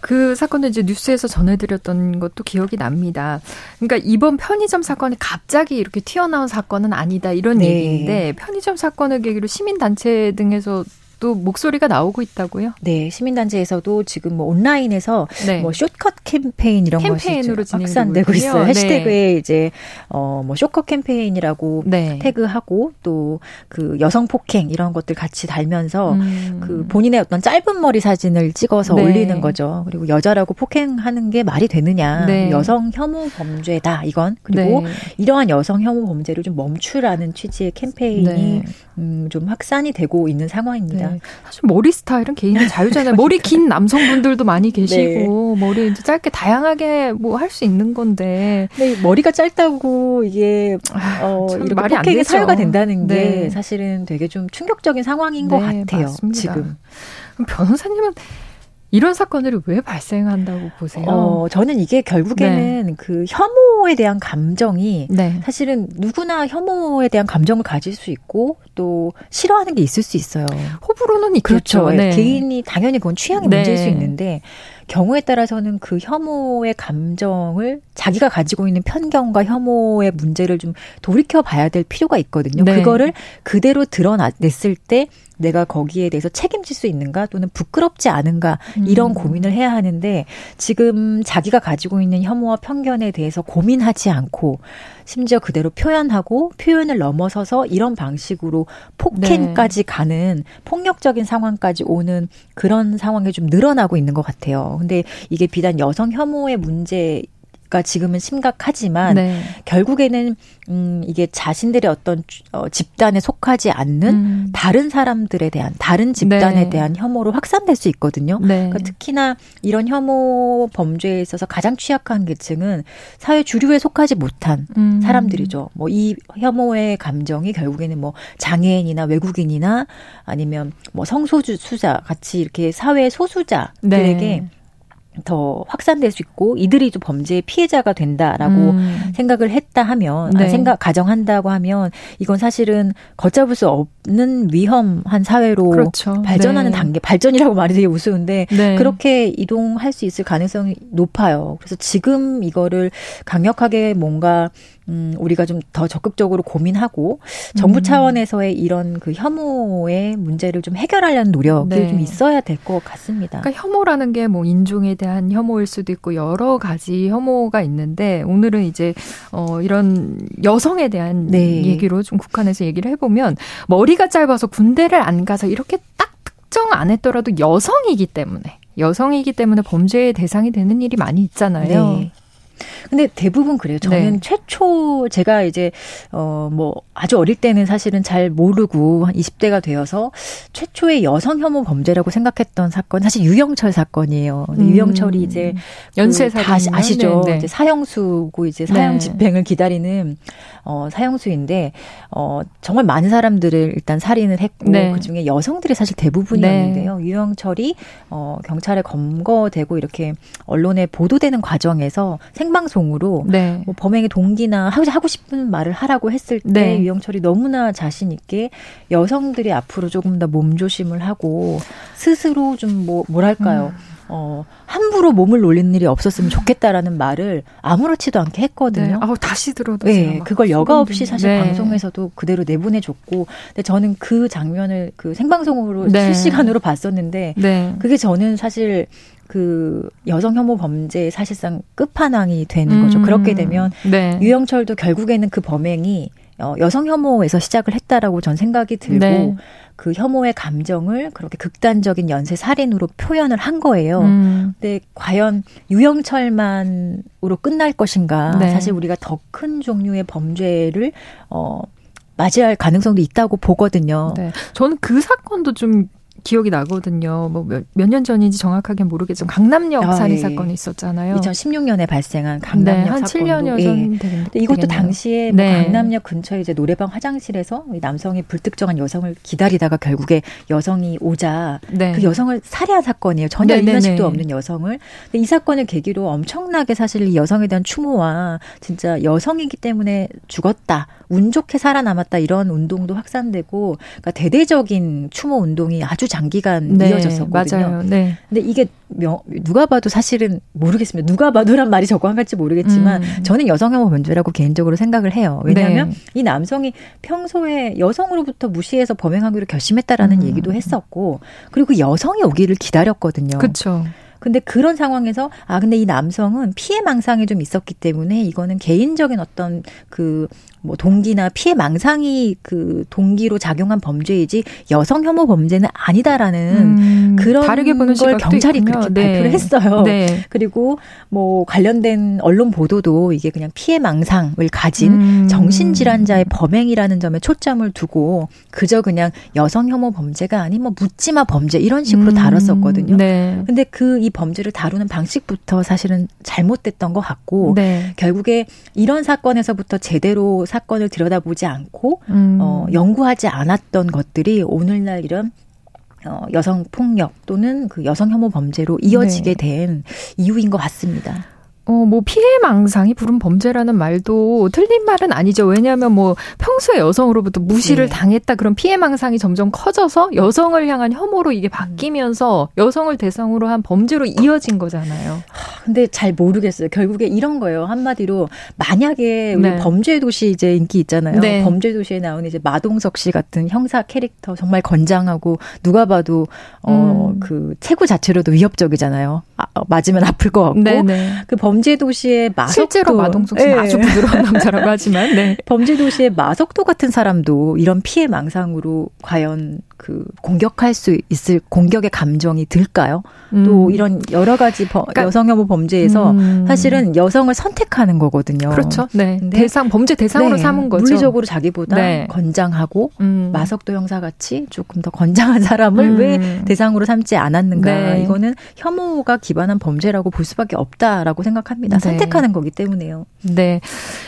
[SPEAKER 2] 그 사건도 이제 뉴스에서 전해드렸던 것도 기억이 납니다. 그러니까 이번 편의점 사건이 갑자기 이렇게 튀어나온 사건은 아니다 이런 네. 얘기인데 편의점 사건을 계기로 시민단체 등에서 또 목소리가 나오고 있다고요?
[SPEAKER 5] 네, 시민단체에서도 지금 뭐 온라인에서 네. 뭐 숏컷 캠페인 이런
[SPEAKER 2] 캠페인으로
[SPEAKER 5] 것이 확산되고 있어요. 네. 해시태그에 이제 어뭐 숏컷 캠페인이라고 네. 태그하고 또 그 여성 폭행 이런 것들 같이 달면서 음. 그 본인의 어떤 짧은 머리 사진을 찍어서 네. 올리는 거죠. 그리고 여자라고 폭행하는 게 말이 되느냐? 네. 여성 혐오 범죄다 이건 그리고 네. 이러한 여성 혐오 범죄를 좀 멈추라는 취지의 캠페인이 음, 좀 확산이 되고 있는 상황입니다.
[SPEAKER 2] 네. 사실 머리 스타일은 개인의 자유잖아요. 머리 긴 남성분들도 많이 계시고 네. 머리 이제 짧게 다양하게 뭐 할 수 있는 건데.
[SPEAKER 5] 네, 머리가 짧다고 이게 아, 어 이렇게 말이 안 되죠. 사유가 된다는 게 네. 사실은 되게 좀 충격적인 상황인 것 네, 같아요. 맞습니다. 지금.
[SPEAKER 2] 변호사님은 이런 사건들이 왜 발생한다고 보세요?
[SPEAKER 5] 어, 저는 이게 결국에는 네. 그 혐오에 대한 감정이 네. 사실은 누구나 혐오에 대한 감정을 가질 수 있고 또 싫어하는 게 있을 수 있어요.
[SPEAKER 2] 호불호는 있겠죠.
[SPEAKER 5] 그렇죠. 네. 개인이 당연히 그건 취향의 네. 문제일 수 있는데 경우에 따라서는 그 혐오의 감정을 자기가 가지고 있는 편견과 혐오의 문제를 좀 돌이켜 봐야 될 필요가 있거든요. 네. 그거를 그대로 드러냈을 때 내가 거기에 대해서 책임질 수 있는가 또는 부끄럽지 않은가 이런 음. 고민을 해야 하는데 지금 자기가 가지고 있는 혐오와 편견에 대해서 고민하지 않고 심지어 그대로 표현하고 표현을 넘어서서 이런 방식으로 폭행까지 네. 가는 폭력적인 상황까지 오는 그런 상황이 좀 늘어나고 있는 것 같아요. 근데 이게 비단 여성 혐오의 문제 가 지금은 심각하지만 네. 결국에는 음 이게 자신들의 어떤 어, 집단에 속하지 않는 음. 다른 사람들에 대한 다른 집단에 네. 대한 혐오로 확산될 수 있거든요. 네. 그러니까 특히나 이런 혐오 범죄에 있어서 가장 취약한 계층은 사회 주류에 속하지 못한 음. 사람들이죠. 뭐 이 혐오의 감정이 결국에는 뭐 장애인이나 외국인이나 아니면 뭐 성소수자 같이 이렇게 사회 소수자들에게 네. 더 확산될 수 있고 이들이 좀 범죄의 피해자가 된다라고 음. 생각을 했다 하면 아, 네. 아, 생각 가정한다고 하면 이건 사실은 걷잡을 수 없는 위험한 사회로 그렇죠. 발전하는 네. 단계 발전이라고 말이 되게 우스운데 네. 그렇게 이동할 수 있을 가능성이 높아요. 그래서 지금 이거를 강력하게 뭔가 음, 우리가 좀 더 적극적으로 고민하고 정부 음. 차원에서의 이런 그 혐오의 문제를 좀 해결하려는 노력이 네. 좀 있어야 될 것 같습니다.
[SPEAKER 2] 그러니까 혐오라는 게 뭐 인종에 대한 혐오일 수도 있고 여러 가지 혐오가 있는데 오늘은 이제 어 이런 여성에 대한 네. 얘기로 좀 국한해서 얘기를 해보면 머리가 짧아서 군대를 안 가서 이렇게 딱 특정 안 했더라도 여성이기 때문에 여성이기 때문에 범죄의 대상이 되는 일이 많이 있잖아요. 네.
[SPEAKER 5] 근데 대부분 그래요. 저는 네. 최초 제가 이제 어 뭐 아주 어릴 때는 사실은 잘 모르고 한 20대가 되어서 최초의 여성 혐오 범죄라고 생각했던 사건 사실 유영철 사건이에요. 음. 유영철이 이제
[SPEAKER 2] 연쇄 그 살인
[SPEAKER 5] 아시죠? 네, 네. 이제 사형수고 이제 사형 네. 집행을 기다리는 어 사형수인데 어 정말 많은 사람들을 일단 살인을 했고 네. 그중에 여성들이 사실 대부분이었는데요. 네. 유영철이 어 경찰에 검거되고 이렇게 언론에 보도되는 과정에서 생 생방송으로 네. 뭐 범행의 동기나 하고 싶은 말을 하라고 했을 때 네. 유영철이 너무나 자신 있게 여성들이 앞으로 조금 더 몸조심을 하고 스스로 좀 뭐 뭐랄까요? 음. 어, 함부로 몸을 놀리는 일이 없었으면 좋겠다라는 말을 아무렇지도 않게 했거든요. 네.
[SPEAKER 2] 아우, 다시 들어도.
[SPEAKER 5] 네. 그걸 여과 없이 사실 네. 방송에서도 그대로 내보내줬고. 근데 저는 그 장면을 그 생방송으로 네. 실시간으로 봤었는데. 네. 그게 저는 사실 그 여성 혐오 범죄의 사실상 끝판왕이 되는 거죠. 음. 그렇게 되면 네. 유영철도 결국에는 그 범행이 어, 여성 혐오에서 시작을 했다라고 전 생각이 들고 네. 그 혐오의 감정을 그렇게 극단적인 연쇄 살인으로 표현을 한 거예요. 음. 근데 과연 유영철만으로 끝날 것인가? 네. 사실 우리가 더 큰 종류의 범죄를 어 맞이할 가능성도 있다고 보거든요. 네.
[SPEAKER 2] 저는 그 사건도 좀 기억이 나거든요. 뭐 몇 년 전인지 정확하게 모르겠지만 강남역 아, 살인 예. 사건이 있었잖아요.
[SPEAKER 5] 2016년에 발생한 강남역 네, 한 사건도
[SPEAKER 2] 7년여 전 예. 되겠,
[SPEAKER 5] 이것도 당시에 뭐 네. 강남역 근처에 이제 노래방 화장실에서 남성이 불특정한 여성을 기다리다가 결국에 여성이 오자 네. 그 여성을 살해한 사건이에요. 전혀 네, 네 인면식도 네. 없는 여성을. 근데 이 사건을 계기로 엄청나게 사실 이 여성에 대한 추모와 진짜 여성이기 때문에 죽었다. 운 좋게 살아남았다 이런 운동도 확산되고 그러니까 대대적인 추모 운동이 아주 장기간 네, 이어졌었거든요. 맞아요. 네. 근데 이게 명, 누가 봐도 사실은 모르겠습니다. 누가 봐도란 말이 적당할지 모르겠지만 음. 저는 여성 혐오 범죄라고 개인적으로 생각을 해요. 왜냐하면 네. 이 남성이 평소에 여성으로부터 무시해서 범행하기로 결심했다라는 음. 얘기도 했었고 그리고 그 여성이 오기를 기다렸거든요.
[SPEAKER 2] 그렇죠.
[SPEAKER 5] 근데 그런 상황에서 아 근데 이 남성은 피해 망상이 좀 있었기 때문에 이거는 개인적인 어떤 그뭐 동기나 피해 망상이 그 동기로 작용한 범죄이지 여성 혐오 범죄는 아니다라는 음, 그런 다르게 보는 걸 경찰이 있군요. 그렇게 네. 발표를 했어요. 네. 그리고 뭐 관련된 언론 보도도 이게 그냥 피해 망상을 가진 음. 정신질환자의 범행이라는 점에 초점을 두고 그저 그냥 여성 혐오 범죄가 아닌 뭐 묻지마 범죄 이런 식으로 음. 다뤘었거든요. 네. 근데 그 이 범죄를 다루는 방식부터 사실은 잘못됐던 것 같고 네. 결국에 이런 사건에서부터 제대로 사 건을 들여다보지 않고 음. 어, 연구하지 않았던 것들이 오늘날 이런 어, 여성 폭력 또는 그 여성 혐오 범죄로 이어지게 네. 된 이유인 것 같습니다.
[SPEAKER 2] 어, 뭐 피해망상이 부른 범죄라는 말도 틀린 말은 아니죠. 왜냐하면 뭐 평소에 여성으로부터 무시를 네. 당했다 그런 피해망상이 점점 커져서 여성을 향한 혐오로 이게 바뀌면서 여성을 대상으로 한 범죄로 이어진 거잖아요.
[SPEAKER 5] 근데 잘 모르겠어요. 결국에 이런 거예요. 한마디로 만약에 우리 네. 범죄 도시 이제 인기 있잖아요. 네. 범죄 도시에 나오는 이제 마동석 씨 같은 형사 캐릭터 정말 건장하고 누가 봐도 어그 음. 체구 자체로도 위협적이잖아요. 아, 어, 맞으면 아플 것 같고 네네. 그 범. 범죄 도시의 마석도
[SPEAKER 2] 실제로 마동석 씨는 네. 아주 부드러운 남자라고 하지만 네. <laughs>
[SPEAKER 5] 범죄 도시의 마석도 같은 사람도 이런 피해 망상으로 과연 그 공격할 수 있을 공격의 감정이 들까요? 음. 또 이런 여러 가지 버, 그러니까, 여성 혐오 범죄에서 음. 사실은 여성을 선택하는 거거든요.
[SPEAKER 2] 그렇죠. 네. 대상 범죄 대상으로 네. 삼은 거죠.
[SPEAKER 5] 물리적으로 자기보다 네. 건장하고 음. 마석도 형사 같이 조금 더 건장한 사람을 음. 왜 대상으로 삼지 않았는가? 네. 이거는 혐오가 기반한 범죄라고 볼 수밖에 없다라고 생각 합니다. 네. 선택하는 거기 때문에요.
[SPEAKER 2] 네.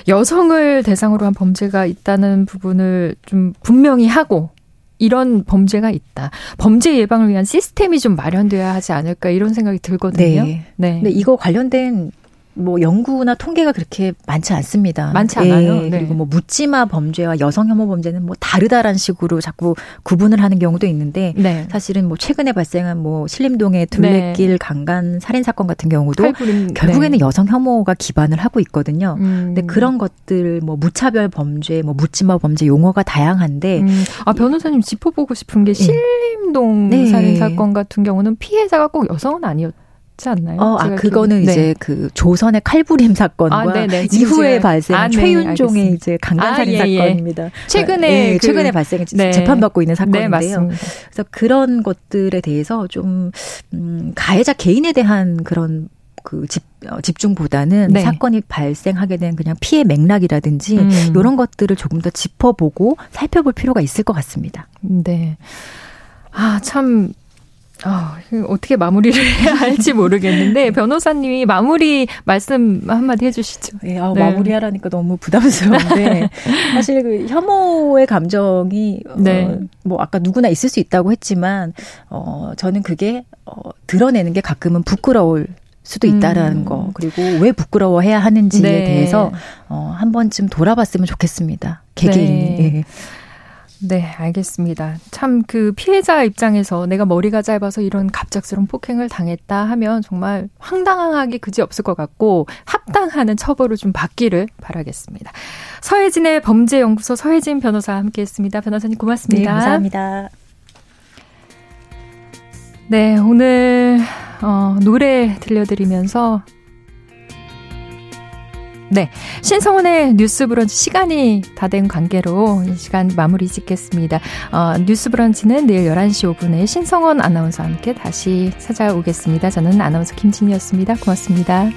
[SPEAKER 2] 여성을 대상으로 한 범죄가 있다는 부분을 좀 분명히 하고 이런 범죄가 있다. 범죄 예방을 위한 시스템이 좀 마련돼야 하지 않을까 이런 생각이 들거든요.
[SPEAKER 5] 네. 네. 근데 이거 관련된 뭐 연구나 통계가 그렇게 많지 않습니다.
[SPEAKER 2] 많지 않아요. 예,
[SPEAKER 5] 네. 그리고 뭐 묻지마 범죄와 여성 혐오 범죄는 뭐 다르다라는 식으로 자꾸 구분을 하는 경우도 있는데 네. 사실은 뭐 최근에 발생한 뭐 신림동의 둘레길 네. 강간 살인 사건 같은 경우도 칼부림, 결국에는 네. 여성 혐오가 기반을 하고 있거든요. 음. 근데 그런 것들 뭐 무차별 범죄, 뭐 묻지마 범죄 용어가 다양한데 음.
[SPEAKER 2] 아 변호사님 짚어보고 싶은 게 예. 신림동 네. 살인 사건 같은 경우는 피해자가 꼭 여성은 아니었. 있지 않나요?
[SPEAKER 5] 어, 아, 그거는 네. 이제 그 조선의 칼부림 사건과 아, 이후에 발생한 아, 네, 최윤종의 네, 이제 강간살인 아, 예, 예. 사건입니다.
[SPEAKER 2] 최근에
[SPEAKER 5] 네, 그, 최근에 발생 네. 재판받고 있는 사건인데요. 그래서 그런 것들에 대해서 좀 음, 가해자 개인에 대한 그런 그 집, 어, 집중보다는 네. 사건이 발생하게 된 그냥 피해 맥락이라든지 음. 이런 것들을 조금 더 짚어보고 살펴볼 필요가 있을 것 같습니다.
[SPEAKER 2] 네. 아, 참, 아, 어떻게 마무리를 해야 <laughs> 할지 모르겠는데 변호사님이 마무리 말씀 한마디 해주시죠.
[SPEAKER 5] 네, 아, 네. 마무리하라니까 너무 부담스러운데 <laughs> 사실 그 혐오의 감정이 어, 네. 어, 뭐 아까 누구나 있을 수 있다고 했지만 어 저는 그게 어 드러내는 게 가끔은 부끄러울 수도 있다라는 음. 거 그리고 왜 부끄러워해야 하는지에 네. 대해서 어, 한 번쯤 돌아봤으면 좋겠습니다. 개개인이. 네. 예.
[SPEAKER 2] 네, 알겠습니다. 참 그 피해자 입장에서 내가 머리가 짧아서 이런 갑작스러운 폭행을 당했다 하면 정말 황당하게 그지 없을 것 같고 합당하는 처벌을 좀 받기를 바라겠습니다. 서혜진의 범죄연구소 서혜진 변호사 함께 했습니다. 변호사님 고맙습니다.
[SPEAKER 5] 네, 감사합니다.
[SPEAKER 2] 네, 오늘 어, 노래 들려드리면서 네. 신성원의 뉴스 브런치 시간이 다 된 관계로 이 시간 마무리 짓겠습니다. 어, 뉴스 브런치는 내일 11시 5분에 신성원 아나운서와 함께 다시 찾아오겠습니다. 저는 아나운서 김진이었습니다. 고맙습니다.